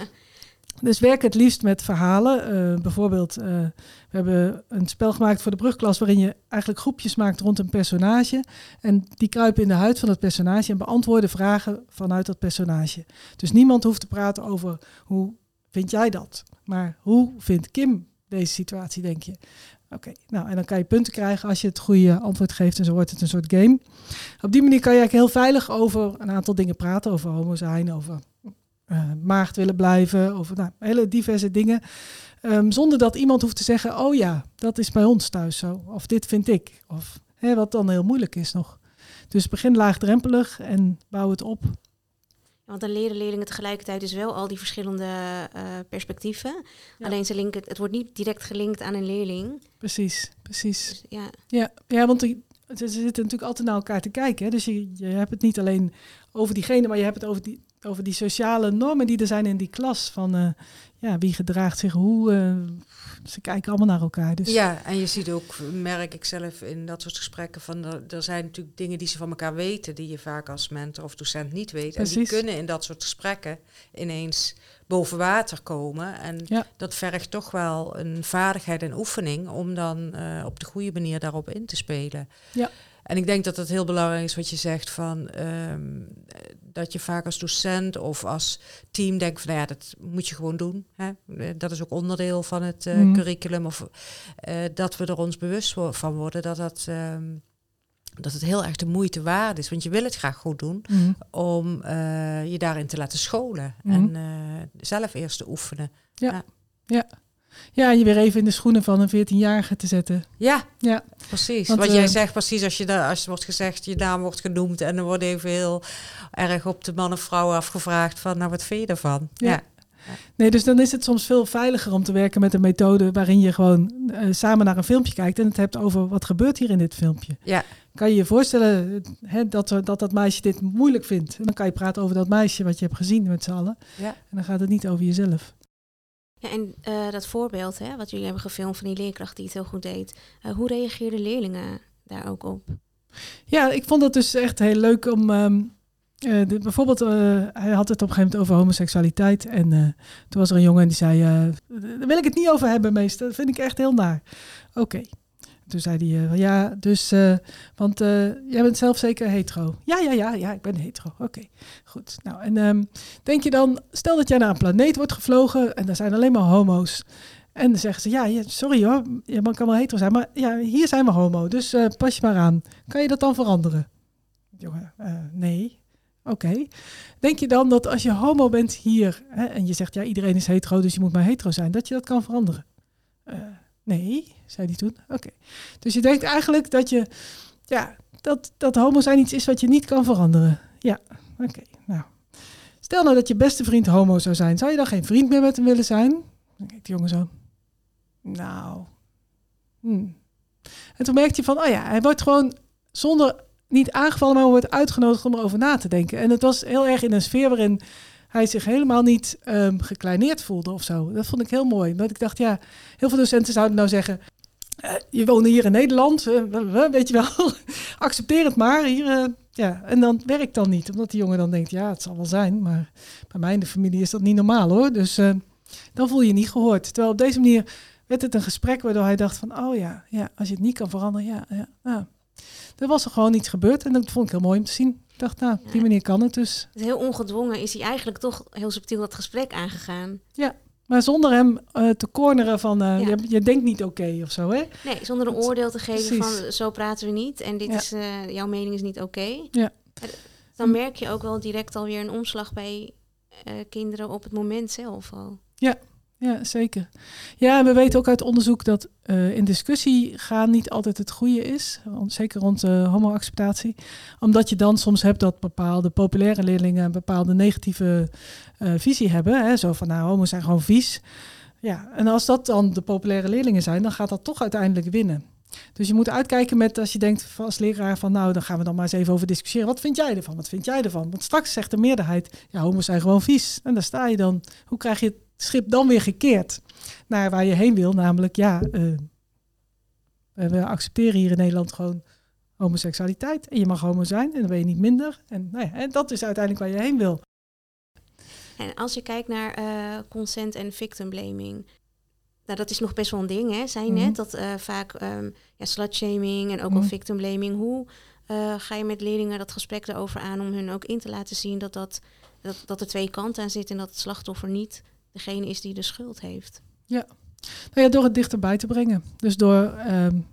Dus werk het liefst met verhalen. Uh, bijvoorbeeld, uh, we hebben een spel gemaakt voor de brugklas waarin je eigenlijk groepjes maakt rond een personage. En die kruipen in de huid van het personage en beantwoorden vragen vanuit dat personage. Dus niemand hoeft te praten over hoe vind jij dat? Maar hoe vindt Kim deze situatie, denk je? Oké, nou en dan kan je punten krijgen als je het goede antwoord geeft en zo wordt het een soort game. Op die manier kan je eigenlijk heel veilig over een aantal dingen praten, over homo zijn, over maagd willen blijven. Of nou, hele diverse dingen. Ehm, zonder dat iemand hoeft te zeggen, oh ja, dat is bij ons thuis zo. Of dit vind ik. Of hè, wat dan heel moeilijk is nog. Dus begin laagdrempelig en bouw het op. Want dan leren leerlingen tegelijkertijd dus wel al die verschillende uh, perspectieven. Alleen ze linken, het wordt niet direct gelinkt aan een leerling. Precies, precies. Dus, ja. Ja, ja, want die, ze zitten natuurlijk altijd naar elkaar te kijken. Hè? Dus je, je hebt het niet alleen over diegene, maar je hebt het over die, over die sociale normen die er zijn in die klas. Van uh, ja, wie gedraagt zich hoe. Uh, ze kijken allemaal naar elkaar. Dus. Ja, en je ziet ook, merk ik zelf in dat soort gesprekken, van er, er zijn natuurlijk dingen die ze van elkaar weten, die je vaak als mentor of docent niet weet. Precies. En die kunnen in dat soort gesprekken ineens boven water komen. En ja. dat vergt toch wel een vaardigheid en oefening om dan uh, op de goede manier daarop in te spelen. Ja. En ik denk dat het heel belangrijk is wat je zegt van um, dat je vaak als docent of als team denkt van nou ja, dat moet je gewoon doen. Hè? Dat is ook onderdeel van het uh, mm. curriculum. Of uh, dat we er ons bewust van worden dat dat. Um, dat het heel erg de moeite waard is. Want je wil het graag goed doen mm. om uh, je daarin te laten scholen. Mm. En zelf eerst te oefenen. Ja. ja. ja. Ja, je weer even in de schoenen van een 14-jarige te zetten. Ja, ja. precies. Want, Wat jij zegt, precies als je daar, als wordt gezegd, je naam wordt genoemd en er wordt even heel erg op de man of vrouw afgevraagd van, nou wat vind je ervan? Ja. Nee, dus dan is het soms veel veiliger om te werken met een methode waarin je gewoon uh, samen naar een filmpje kijkt en het hebt over wat gebeurt hier in dit filmpje. Ja. Kan je je voorstellen hè, dat, dat dat meisje dit moeilijk vindt? En dan kan je praten over dat meisje wat je hebt gezien met z'n allen. Ja. En dan gaat het niet over jezelf. Ja, en uh, dat voorbeeld hè, wat jullie hebben gefilmd van die leerkracht die het heel goed deed. Uh, hoe reageerden leerlingen daar ook op? Ja, ik vond dat dus echt heel leuk om. Uh, de, bijvoorbeeld, hij had het op een gegeven moment over homoseksualiteit. En toen was er een jongen die zei: Daar wil ik het niet over hebben, meester. Dat vind ik echt heel naar. Oké, toen zei hij, uh, ja, dus, uh, want uh, jij bent zelf zeker hetero. Ja, ja, ja, ja, ik ben hetero. Oké, goed. Nou, en um, denk je dan, stel dat jij naar een planeet wordt gevlogen en daar zijn alleen maar homo's. En dan zeggen ze, ja, sorry hoor, je kan wel hetero zijn, maar ja, hier zijn we homo, dus pas je maar aan. Kan je dat dan veranderen? Jongen, nee. Oké. Denk je dan dat als je homo bent hier hè, en je zegt, ja, iedereen is hetero, dus je moet maar hetero zijn, dat je dat kan veranderen? Nee, zei hij toen. Oké. Dus je denkt eigenlijk dat je, ja, dat, dat homo zijn iets is wat je niet kan veranderen. Ja, oké. Nou, stel nou dat je beste vriend homo zou zijn, zou je dan geen vriend meer met hem willen zijn? Dan kijkt de jongen zo. Nou. Hmm. En toen merkte hij van, oh ja, hij wordt gewoon zonder niet aangevallen, maar wordt uitgenodigd om erover na te denken. En het was heel erg in een sfeer waarin hij zich helemaal niet um, gekleineerd voelde of zo. Dat vond ik heel mooi. Want ik dacht, ja, heel veel docenten zouden nou zeggen... Uh, je woont hier in Nederland, uh, weet je wel, accepteer het maar. Hier, uh, ja. En dan werkt dan niet, omdat die jongen dan denkt, ja, het zal wel zijn. Maar bij mij in de familie is dat niet normaal hoor. Dus dan voel je je niet gehoord. Terwijl op deze manier werd het een gesprek waardoor hij dacht van, oh ja, ja als je het niet kan veranderen, ja, ja, ja. Er was er gewoon iets gebeurd en dat vond ik heel mooi om te zien dacht, nou, op die manier kan het dus. Heel ongedwongen is hij eigenlijk toch heel subtiel dat gesprek aangegaan. Ja, maar zonder hem uh, te corneren van, uh, je, je, denkt niet oké okay of zo, hè? Nee, zonder een oordeel te geven van, zo praten we niet. En dit ja. is, uh, jouw mening is niet oké. Okay. Ja. Dan merk je ook wel direct alweer een omslag bij kinderen op het moment zelf al. Ja, ja, zeker. Ja, we weten ook uit onderzoek dat uh, in discussie gaan niet altijd het goede is. Zeker rond uh, homoacceptatie. Omdat je dan soms hebt dat bepaalde populaire leerlingen een bepaalde negatieve uh, visie hebben. Hè? Zo van, nou, homo's zijn gewoon vies. Ja, en als dat dan de populaire leerlingen zijn, dan gaat dat toch uiteindelijk winnen. Dus je moet uitkijken met als je denkt als leraar van nou, dan gaan we dan maar eens even over discussiëren. Wat vind jij ervan? Wat vind jij ervan? Want straks zegt de meerderheid, ja, homo's zijn gewoon vies. En daar sta je dan. Hoe krijg je schip dan weer gekeerd naar waar je heen wil. Namelijk, ja, uh, we accepteren hier in Nederland gewoon homoseksualiteit. En je mag homo zijn en dan ben je niet minder. En, nou ja, en dat is uiteindelijk waar je heen wil. En als je kijkt naar uh, consent en victim blaming. Nou, dat is nog best wel een ding, hè? Zei je net, mhm. dat uh, vaak um, ja, slutshaming en ook mm al victim blaming. Hoe ga je met leerlingen dat gesprek erover aan om hun ook in te laten zien dat, dat, dat, dat er twee kanten aan zitten en dat het slachtoffer niet degene is die de schuld heeft. Ja, nou ja door het dichterbij te brengen. Dus door, um,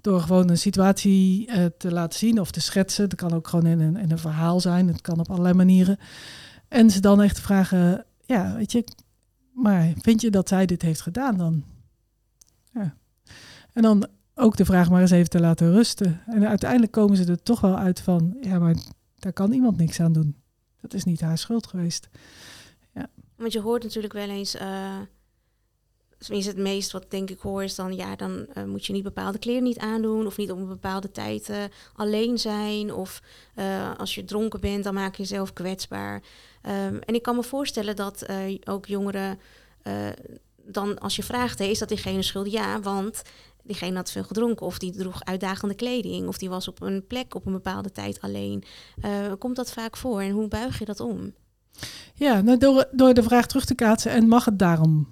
door gewoon een situatie uh, te laten zien of te schetsen. Dat kan ook gewoon in een, in een verhaal zijn. Het kan op allerlei manieren. En ze dan echt vragen, ja, weet je, maar vind je dat zij dit heeft gedaan dan? Ja. En dan ook de vraag maar eens even te laten rusten. En uiteindelijk komen ze er toch wel uit van, ja, maar daar kan iemand niks aan doen. Dat is niet haar schuld geweest. Want je hoort natuurlijk wel eens, uh, tenminste het meest wat denk ik hoor is dan, ja, dan uh, moet je niet bepaalde kleren niet aandoen of niet op een bepaalde tijd uh, alleen zijn of als je dronken bent, dan maak je jezelf kwetsbaar. Um, en ik kan me voorstellen dat ook jongeren dan als je vraagt, is dat diegene schuld? Ja, want diegene had veel gedronken of die droeg uitdagende kleding of die was op een plek op een bepaalde tijd alleen. Komt dat vaak voor en hoe buig je dat om? Ja, nou door, door de vraag terug te kaatsen en mag het daarom?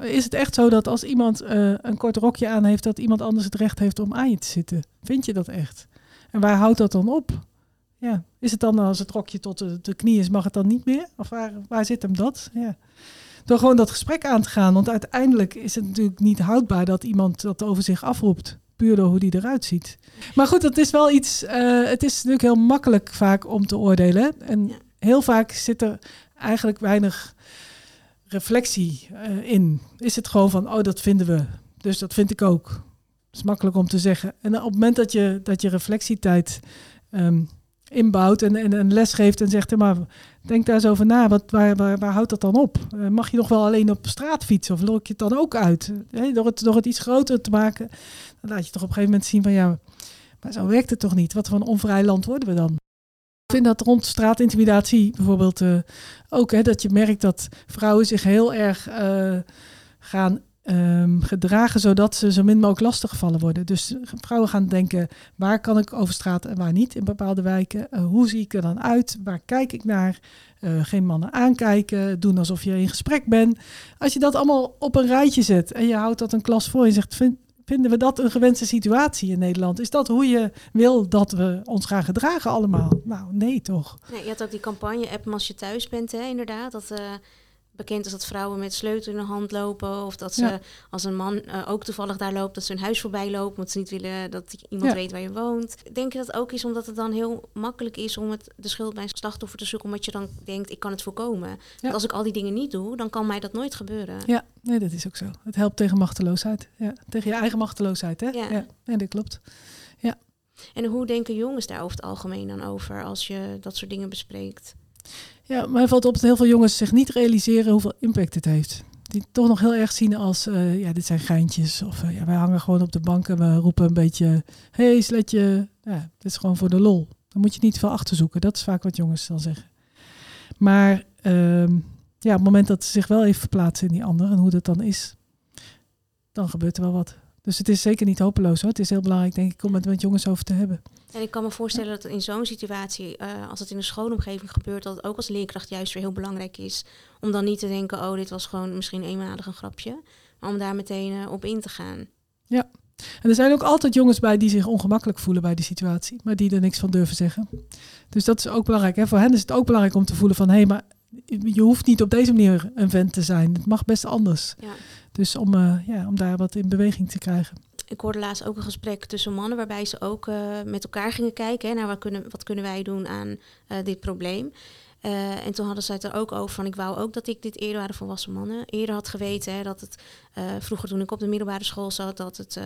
Is het echt zo dat als iemand uh, een kort rokje aan heeft, dat iemand anders het recht heeft om aan je te zitten? Vind je dat echt? En waar houdt dat dan op? Ja, is het dan als het rokje tot de, de knie is, mag het dan niet meer? Of waar, waar zit hem dat? Ja door gewoon dat gesprek aan te gaan. Want uiteindelijk is het natuurlijk niet houdbaar dat iemand dat over zich afroept. Puur door hoe die eruit ziet. Maar goed, dat is wel iets. Uh, het is natuurlijk heel makkelijk vaak om te oordelen. En heel vaak zit er eigenlijk weinig reflectie uh, in. Is het gewoon van, oh, dat vinden we. Dus dat vind ik ook. Het is makkelijk om te zeggen. En op het moment dat je, dat je reflectietijd um, inbouwt en, en een les geeft en zegt, maar denk daar eens over na, wat, waar, waar, waar houdt dat dan op? Uh, mag je nog wel alleen op straat fietsen of lok je het dan ook uit? Hey, door, het, door het iets groter te maken, dan laat je toch op een gegeven moment zien van ja, maar zo werkt het toch niet? Wat voor een onvrij land worden we dan? Ik vind dat rond straatintimidatie bijvoorbeeld uh, ook, hè, dat je merkt dat vrouwen zich heel erg uh, gaan um, gedragen zodat ze zo min mogelijk lastiggevallen worden. Dus vrouwen gaan denken, waar kan ik over straat en waar niet in bepaalde wijken? Uh, hoe zie ik er dan uit? Waar kijk ik naar? Geen mannen aankijken, doen alsof je in gesprek bent. Als je dat allemaal op een rijtje zet en je houdt dat een klas voor en zegt, vind, vinden we dat een gewenste situatie in Nederland? Is dat hoe je wil dat we ons gaan gedragen allemaal? Nou, nee toch? Nee, je had ook die campagne-app als je thuis bent, hè, inderdaad. Dat... Uh bekend is dat vrouwen met sleutel in de hand lopen. Of dat ze als een man uh, ook toevallig daar loopt, dat ze hun huis voorbij loopt. Omdat ze niet willen dat iemand weet waar je woont. Denk je dat ook is omdat het dan heel makkelijk is om het, de schuld bij een slachtoffer te zoeken. Omdat je dan denkt, ik kan het voorkomen. Want als ik al die dingen niet doe, dan kan mij dat nooit gebeuren. Ja, nee, dat is ook zo. Het helpt tegen machteloosheid. Ja, tegen je eigen machteloosheid, hè? Ja, ja. Nee, dat klopt. Ja. En hoe denken jongens daar over het algemeen dan over als je dat soort dingen bespreekt? Ja, mij valt op dat heel veel jongens zich niet realiseren hoeveel impact het heeft. Die toch nog heel erg zien als, uh, ja, dit zijn geintjes. Of uh, ja, wij hangen gewoon op de bank en we roepen een beetje, hey sletje. Ja, dit is gewoon voor de lol. Dan moet je niet veel achterzoeken. Dat is vaak wat jongens dan zeggen. Maar uh, ja, op het moment dat ze zich wel even verplaatsen in die ander en hoe dat dan is, dan gebeurt er wel wat. Dus het is zeker niet hopeloos hoor. Het is heel belangrijk, denk ik, om het met jongens over te hebben. En ik kan me voorstellen dat in zo'n situatie, uh, als het in een schoolomgeving gebeurt, dat het ook als leerkracht juist weer heel belangrijk is. Om dan niet te denken, oh, dit was gewoon misschien eenmalig een grapje. Maar om daar meteen uh, op in te gaan. Ja. En er zijn ook altijd jongens bij die zich ongemakkelijk voelen bij die situatie, maar die er niks van durven zeggen. Dus dat is ook belangrijk. Hè? Voor hen is het ook belangrijk om te voelen van hé, hey, maar je hoeft niet op deze manier een vent te zijn. Het mag best anders. Ja. Dus om, uh, ja, om daar wat in beweging te krijgen ik hoorde laatst ook een gesprek tussen mannen waarbij ze ook uh, met elkaar gingen kijken hè, naar wat kunnen, wat kunnen wij doen aan uh, dit probleem. En toen hadden zij het er ook over van ik wou ook dat ik dit eerder waren volwassen mannen eerder had geweten hè, dat het vroeger toen ik op de middelbare school zat dat het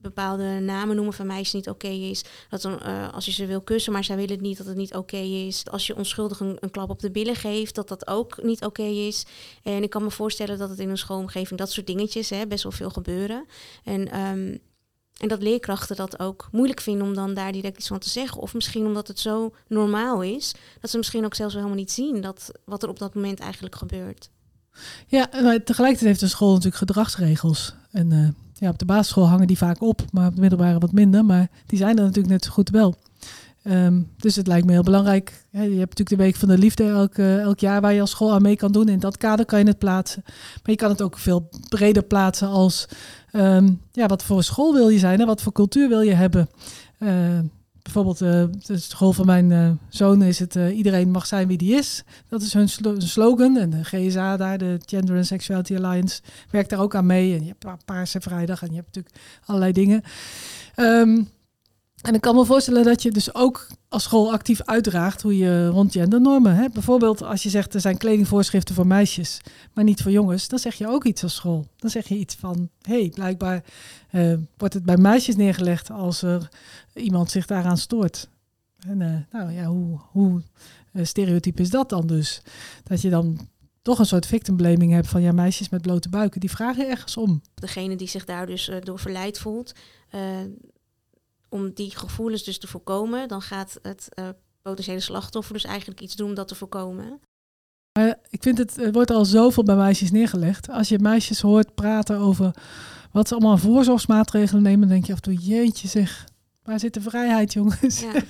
bepaalde namen noemen van meisjes niet oké is. Dat dan, uh, als je ze wil kussen, maar zij willen het niet, dat het niet oké is. Als je onschuldig een, klap op de billen geeft, dat dat ook niet oké is. En ik kan me voorstellen dat het in een schoolomgeving dat soort dingetjes hè, best wel veel gebeuren. En, um, en dat leerkrachten dat ook moeilijk vinden om dan daar direct iets van te zeggen. Of misschien omdat het zo normaal is, dat ze misschien ook zelfs wel helemaal niet zien dat, wat er op dat moment eigenlijk gebeurt. Ja, maar tegelijkertijd heeft een school natuurlijk gedragsregels. En uh, ja, op de basisschool hangen die vaak op, maar op de middelbare wat minder. Maar die zijn er natuurlijk net zo goed wel. Um, dus het lijkt me heel belangrijk. je hebt natuurlijk de Week van de Liefde elk, elk jaar waar je als school aan mee kan doen. In dat kader kan je het plaatsen. Maar je kan het ook veel breder plaatsen als um, ja, wat voor school wil je zijn en wat voor cultuur wil je hebben. Uh, bijvoorbeeld de school van mijn uh, zoon is het uh, iedereen mag zijn wie die is. Dat is hun slo slogan. En de GSA daar, de Gender and Sexuality Alliance, werkt daar ook aan mee. En je hebt Paarse Vrijdag en je hebt natuurlijk allerlei dingen. Um, En ik kan me voorstellen dat je dus ook als school actief uitdraagt hoe je rond gendernormen. Bijvoorbeeld als je zegt er zijn kledingvoorschriften voor meisjes, maar niet voor jongens, dan zeg je ook iets als school. Dan zeg je iets van, hé, hey, blijkbaar uh, wordt het bij meisjes neergelegd als er iemand zich daaraan stoort. En uh, nou ja, hoe, hoe stereotyp is dat dan dus? Dat je dan toch een soort victim blaming hebt van ja, meisjes met blote buiken, die vragen ergens om. Degene die zich daar dus door verleid voelt, om die gevoelens dus te voorkomen, dan gaat het uh, potentiële slachtoffer dus eigenlijk iets doen om dat te voorkomen. ik vind het, er wordt al zoveel bij meisjes neergelegd. Als je meisjes hoort praten over wat ze allemaal voorzorgsmaatregelen nemen, denk je af en toe, jeetje zeg, waar zit de vrijheid jongens? Ja.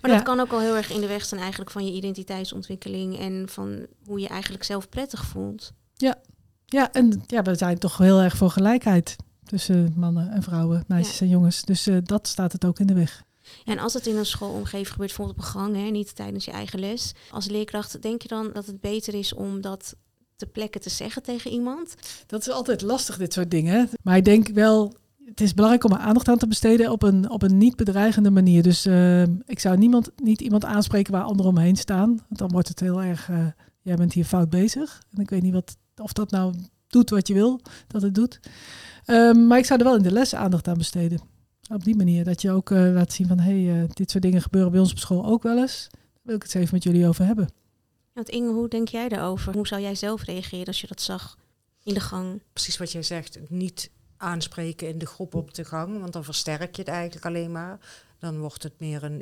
Maar dat kan ook al heel erg in de weg staan eigenlijk van je identiteitsontwikkeling en van hoe je eigenlijk zelf prettig voelt. Ja, ja en ja, we zijn toch heel erg voor gelijkheid tussen mannen en vrouwen, meisjes en jongens. Dus uh, dat staat het ook in de weg. en als het in een schoolomgeving gebeurt, bijvoorbeeld op een gang, hè, niet tijdens je eigen les. Als leerkracht, denk je dan dat het beter is om dat te plekken te zeggen tegen iemand? Dat is altijd lastig, dit soort dingen. Maar ik denk wel, het is belangrijk om er aandacht aan te besteden op een, op een niet bedreigende manier. Dus uh, ik zou niemand, niet iemand aanspreken waar anderen omheen staan. Want dan wordt het heel erg, uh, jij bent hier fout bezig. En ik weet niet wat, of dat nou doet wat je wil dat het doet. Um, maar ik zou er wel in de les aandacht aan besteden. Op die manier. Dat je ook uh, laat zien van hé, hey, uh, dit soort dingen gebeuren bij ons op school ook wel eens. Daar wil ik het eens even met jullie over hebben. Want Inge, hoe denk jij daarover? Hoe zou jij zelf reageren als je dat zag in de gang? Precies wat jij zegt. Niet aanspreken in de groep op de gang, want dan versterk je het eigenlijk alleen maar. Dan wordt het meer een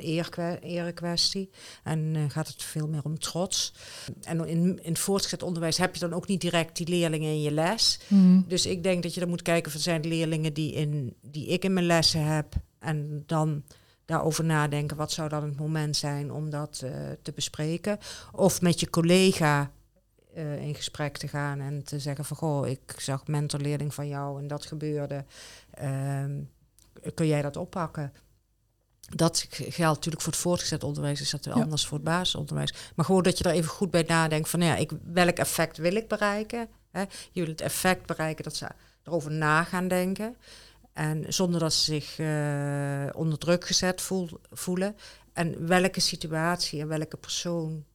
erekwestie en uh, gaat het veel meer om trots. En in, in het voortgezet onderwijs heb je dan ook niet direct die leerlingen in je les. Mm. Dus ik denk dat je dan moet kijken, van zijn de leerlingen die, in, die ik in mijn lessen heb en dan daarover nadenken, wat zou dan het moment zijn om dat uh, te bespreken. Of met je collega uh, in gesprek te gaan en te zeggen van, goh, ik zag mentorleerling van jou en dat gebeurde. Uh, kun jij dat oppakken? Dat geldt natuurlijk voor het voortgezet onderwijs, is dat ja. anders voor het basisonderwijs. Maar gewoon dat je er even goed bij nadenkt van ja, ik, welk effect wil ik bereiken? Hè? Je wil het effect bereiken dat ze erover na gaan denken. En zonder dat ze zich uh, onder druk gezet voel, voelen. En welke situatie en welke persoon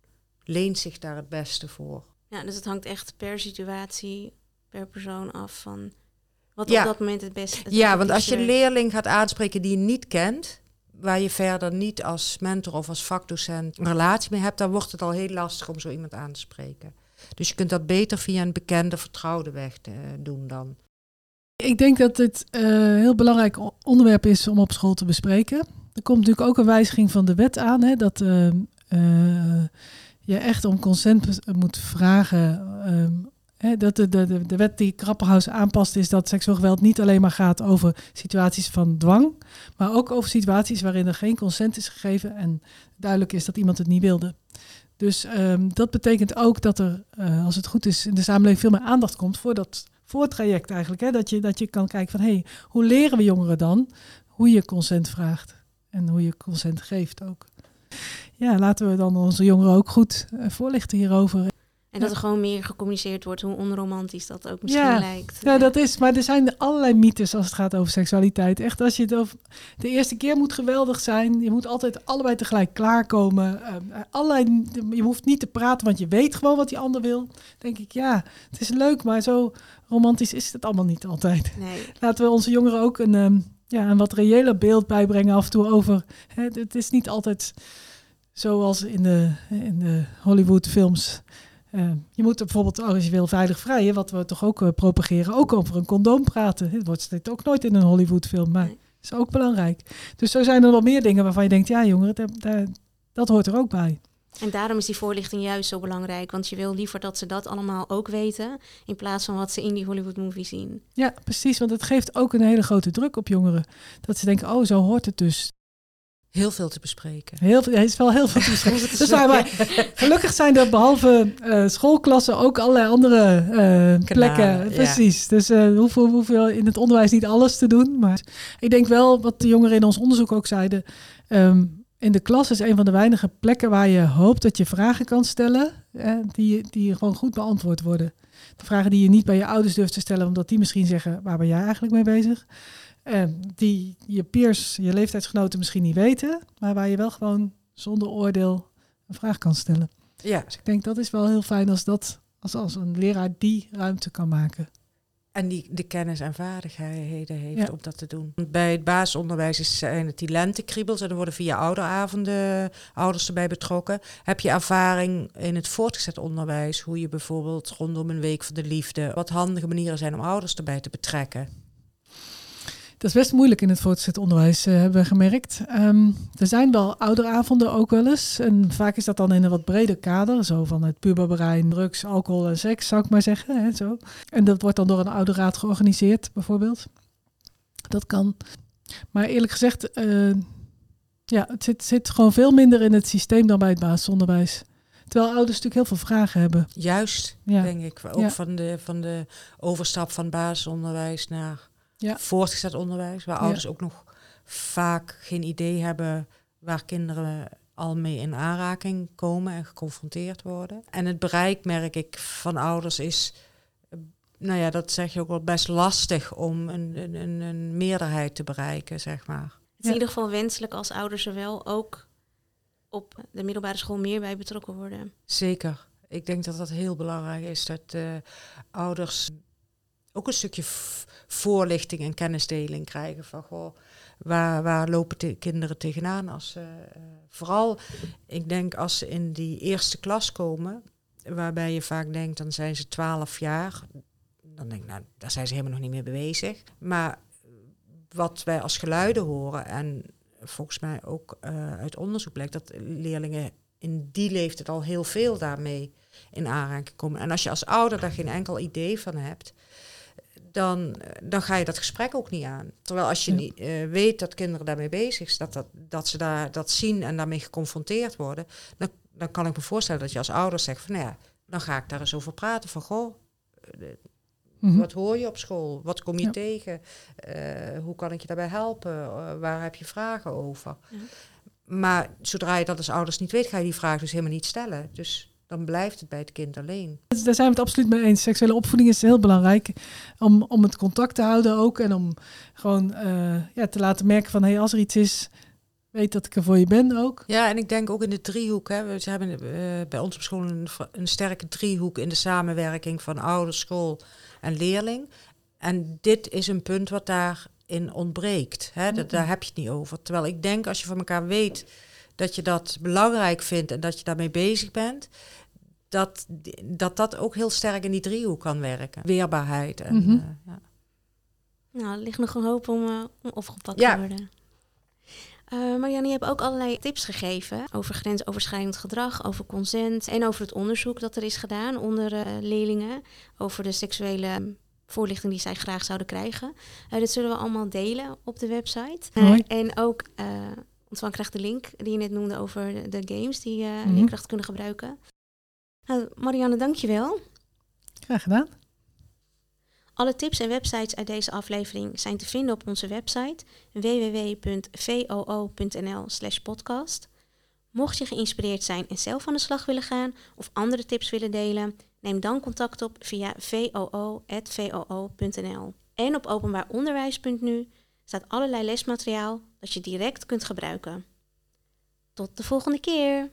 leent zich daar het beste voor? Ja, dus het hangt echt per situatie, per persoon af van wat ja. op dat moment het beste is. Ja, want als je een leerling gaat aanspreken die je niet kent, waar je verder niet als mentor of als vakdocent een relatie mee hebt, dan wordt het al heel lastig om zo iemand aan te spreken. Dus je kunt dat beter via een bekende, vertrouwde weg te, uh, doen dan. Ik denk dat het uh, een heel belangrijk onderwerp is om op school te bespreken. Er komt natuurlijk ook een wijziging van de wet aan, hè, dat uh, je echt om consent moet vragen ehm, dat de, de, de wet die Krapperhaus aanpast is dat seksueel geweld niet alleen maar gaat over situaties van dwang, maar ook over situaties waarin er geen consent is gegeven en duidelijk is dat iemand het niet wilde. Dus um, dat betekent ook dat er, uh, als het goed is, in de samenleving veel meer aandacht komt voor dat voortraject eigenlijk. Hè? Dat, je, dat je kan kijken van, hey, hoe leren we jongeren dan hoe je consent vraagt en hoe je consent geeft ook. Ja, laten we dan onze jongeren ook goed uh, voorlichten hierover. En dat er gewoon meer gecommuniceerd wordt hoe onromantisch dat ook misschien ja. lijkt. Ja, dat is. Maar er zijn allerlei mythes als het gaat over seksualiteit. Echt, als je het over, de eerste keer moet geweldig zijn. Je moet altijd allebei tegelijk klaarkomen. Uh, allerlei, je hoeft niet te praten, want je weet gewoon wat die ander wil. Denk ik, ja, het is leuk, maar zo romantisch is het allemaal niet altijd. Nee. Laten we onze jongeren ook een, um, ja, een wat reëler beeld bijbrengen af en toe over. Hè, het is niet altijd zoals in de, in de Hollywood films uh, je moet bijvoorbeeld, als je wil veilig vrijen, wat we toch ook uh, propageren, ook over een condoom praten. Het wordt steeds ook nooit in een Hollywoodfilm, maar nee. is ook belangrijk. Dus zo zijn er wel meer dingen waarvan je denkt, ja jongeren, dat, dat, dat hoort er ook bij. En daarom is die voorlichting juist zo belangrijk. Want je wil liever dat ze dat allemaal ook weten. In plaats van wat ze in die Hollywood movie zien. Ja, precies. Want het geeft ook een hele grote druk op jongeren. Dat ze denken, oh, zo hoort het dus. Heel veel te bespreken. Heel veel, is wel heel veel te bespreken. dus maar, gelukkig zijn er behalve uh, schoolklassen ook allerlei andere uh, plekken. Precies. Ja. Dus uh, hoeveel, hoeveel in het onderwijs niet alles te doen. Maar ik denk wel, wat de jongeren in ons onderzoek ook zeiden. Um, in de klas is een van de weinige plekken waar je hoopt dat je vragen kan stellen, die, die gewoon goed beantwoord worden. De vragen die je niet bij je ouders durft te stellen, omdat die misschien zeggen, waar ben jij eigenlijk mee bezig? En die je peers, je leeftijdsgenoten misschien niet weten, maar waar je wel gewoon zonder oordeel een vraag kan stellen. Ja. Dus ik denk dat is wel heel fijn als dat, als, als een leraar die ruimte kan maken. En die de kennis en vaardigheden heeft om dat te doen. Bij het basisonderwijs zijn het die lentekriebels en er worden via ouderavonden ouders erbij betrokken. Heb je ervaring in het voortgezet onderwijs, hoe je bijvoorbeeld rondom een week van de liefde, wat handige manieren zijn om ouders erbij te betrekken? Dat is best moeilijk in het voortgezet onderwijs, uh, hebben we gemerkt. Um, er zijn wel ouderavonden ook wel eens. En vaak is dat dan in een wat breder kader. Zo van het puberbrein, drugs, alcohol en seks, zou ik maar zeggen. Hè, zo. En dat wordt dan door een ouderraad georganiseerd, bijvoorbeeld. Dat kan. Maar eerlijk gezegd, uh, ja, het zit, zit gewoon veel minder in het systeem dan bij het basisonderwijs. Terwijl ouders natuurlijk heel veel vragen hebben. Juist, ja. denk ik. Ook ja. van, de, van de overstap van basisonderwijs naar ja. voortgezet onderwijs, waar ouders ook nog vaak geen idee hebben waar kinderen al mee in aanraking komen en geconfronteerd worden. En het bereik, merk ik, van ouders is, nou ja, dat zeg je ook wel best lastig om een, een, een meerderheid te bereiken, zeg maar. Het is in ieder geval wenselijk als ouders er wel ook op de middelbare school meer bij betrokken worden. Zeker. Ik denk dat dat heel belangrijk is, dat uh, ouders ook een stukje voorlichting en kennisdeling krijgen van goh, waar, waar lopen de kinderen tegenaan als ze, uh, vooral, ik denk als ze in die eerste klas komen, waarbij je vaak denkt dan zijn ze twaalf jaar, dan denk ik nou, daar zijn ze helemaal nog niet meer bezig. Maar wat wij als geluiden horen en volgens mij ook uh, uit onderzoek blijkt dat leerlingen in die leeftijd al heel veel daarmee in aanraking komen. En als je als ouder daar geen enkel idee van hebt, dan, dan ga je dat gesprek ook niet aan. Terwijl als je niet uh, weet dat kinderen daarmee bezig zijn, dat, dat, dat ze daar, dat zien en daarmee geconfronteerd worden, dan, dan kan ik me voorstellen dat je als ouder zegt van, nou ja, dan ga ik daar eens over praten. Van, goh, mm-hmm. wat hoor je op school? Wat kom je ja. tegen? Uh, hoe kan ik je daarbij helpen? Uh, waar heb je vragen over? Ja. Maar zodra je dat als ouders niet weet, ga je die vraag dus helemaal niet stellen. Dus dan blijft het bij het kind alleen. Daar zijn we het absoluut mee eens. Seksuele opvoeding is heel belangrijk om, om het contact te houden ook. En om gewoon uh, ja, te laten merken van, hé, hey, als er iets is, weet dat ik er voor je ben ook. Ja, en ik denk ook in de driehoek. Hè, we hebben uh, bij ons op school een, een sterke driehoek in de samenwerking van ouders, school en leerling. En dit is een punt wat daarin ontbreekt. Hè? Dat, daar heb je het niet over. Terwijl ik denk, als je van elkaar weet dat je dat belangrijk vindt en dat je daarmee bezig bent, dat dat, dat ook heel sterk in die driehoek kan werken. Weerbaarheid. En, mm-hmm. uh, ja. Nou, er ligt nog een hoop om, uh, om opgepakt ja. te worden. Uh, Marianne, je hebt ook allerlei tips gegeven over grensoverschrijdend gedrag, over consent en over het onderzoek dat er is gedaan onder uh, leerlingen over de seksuele voorlichting die zij graag zouden krijgen. Uh, dit zullen we allemaal delen op de website. en ook ontvang krijgt de link die je net noemde over de, games die uh, mm-hmm. leerkrachten kunnen gebruiken. Nou, Marianne, dankjewel. Graag gedaan. Alle tips en websites uit deze aflevering zijn te vinden op onze website www.voo.nl/podcast. Mocht je geïnspireerd zijn en zelf aan de slag willen gaan of andere tips willen delen, neem dan contact op via voo.voo.nl. En op openbaaronderwijs.nu staat allerlei lesmateriaal je direct kunt gebruiken. Tot de volgende keer!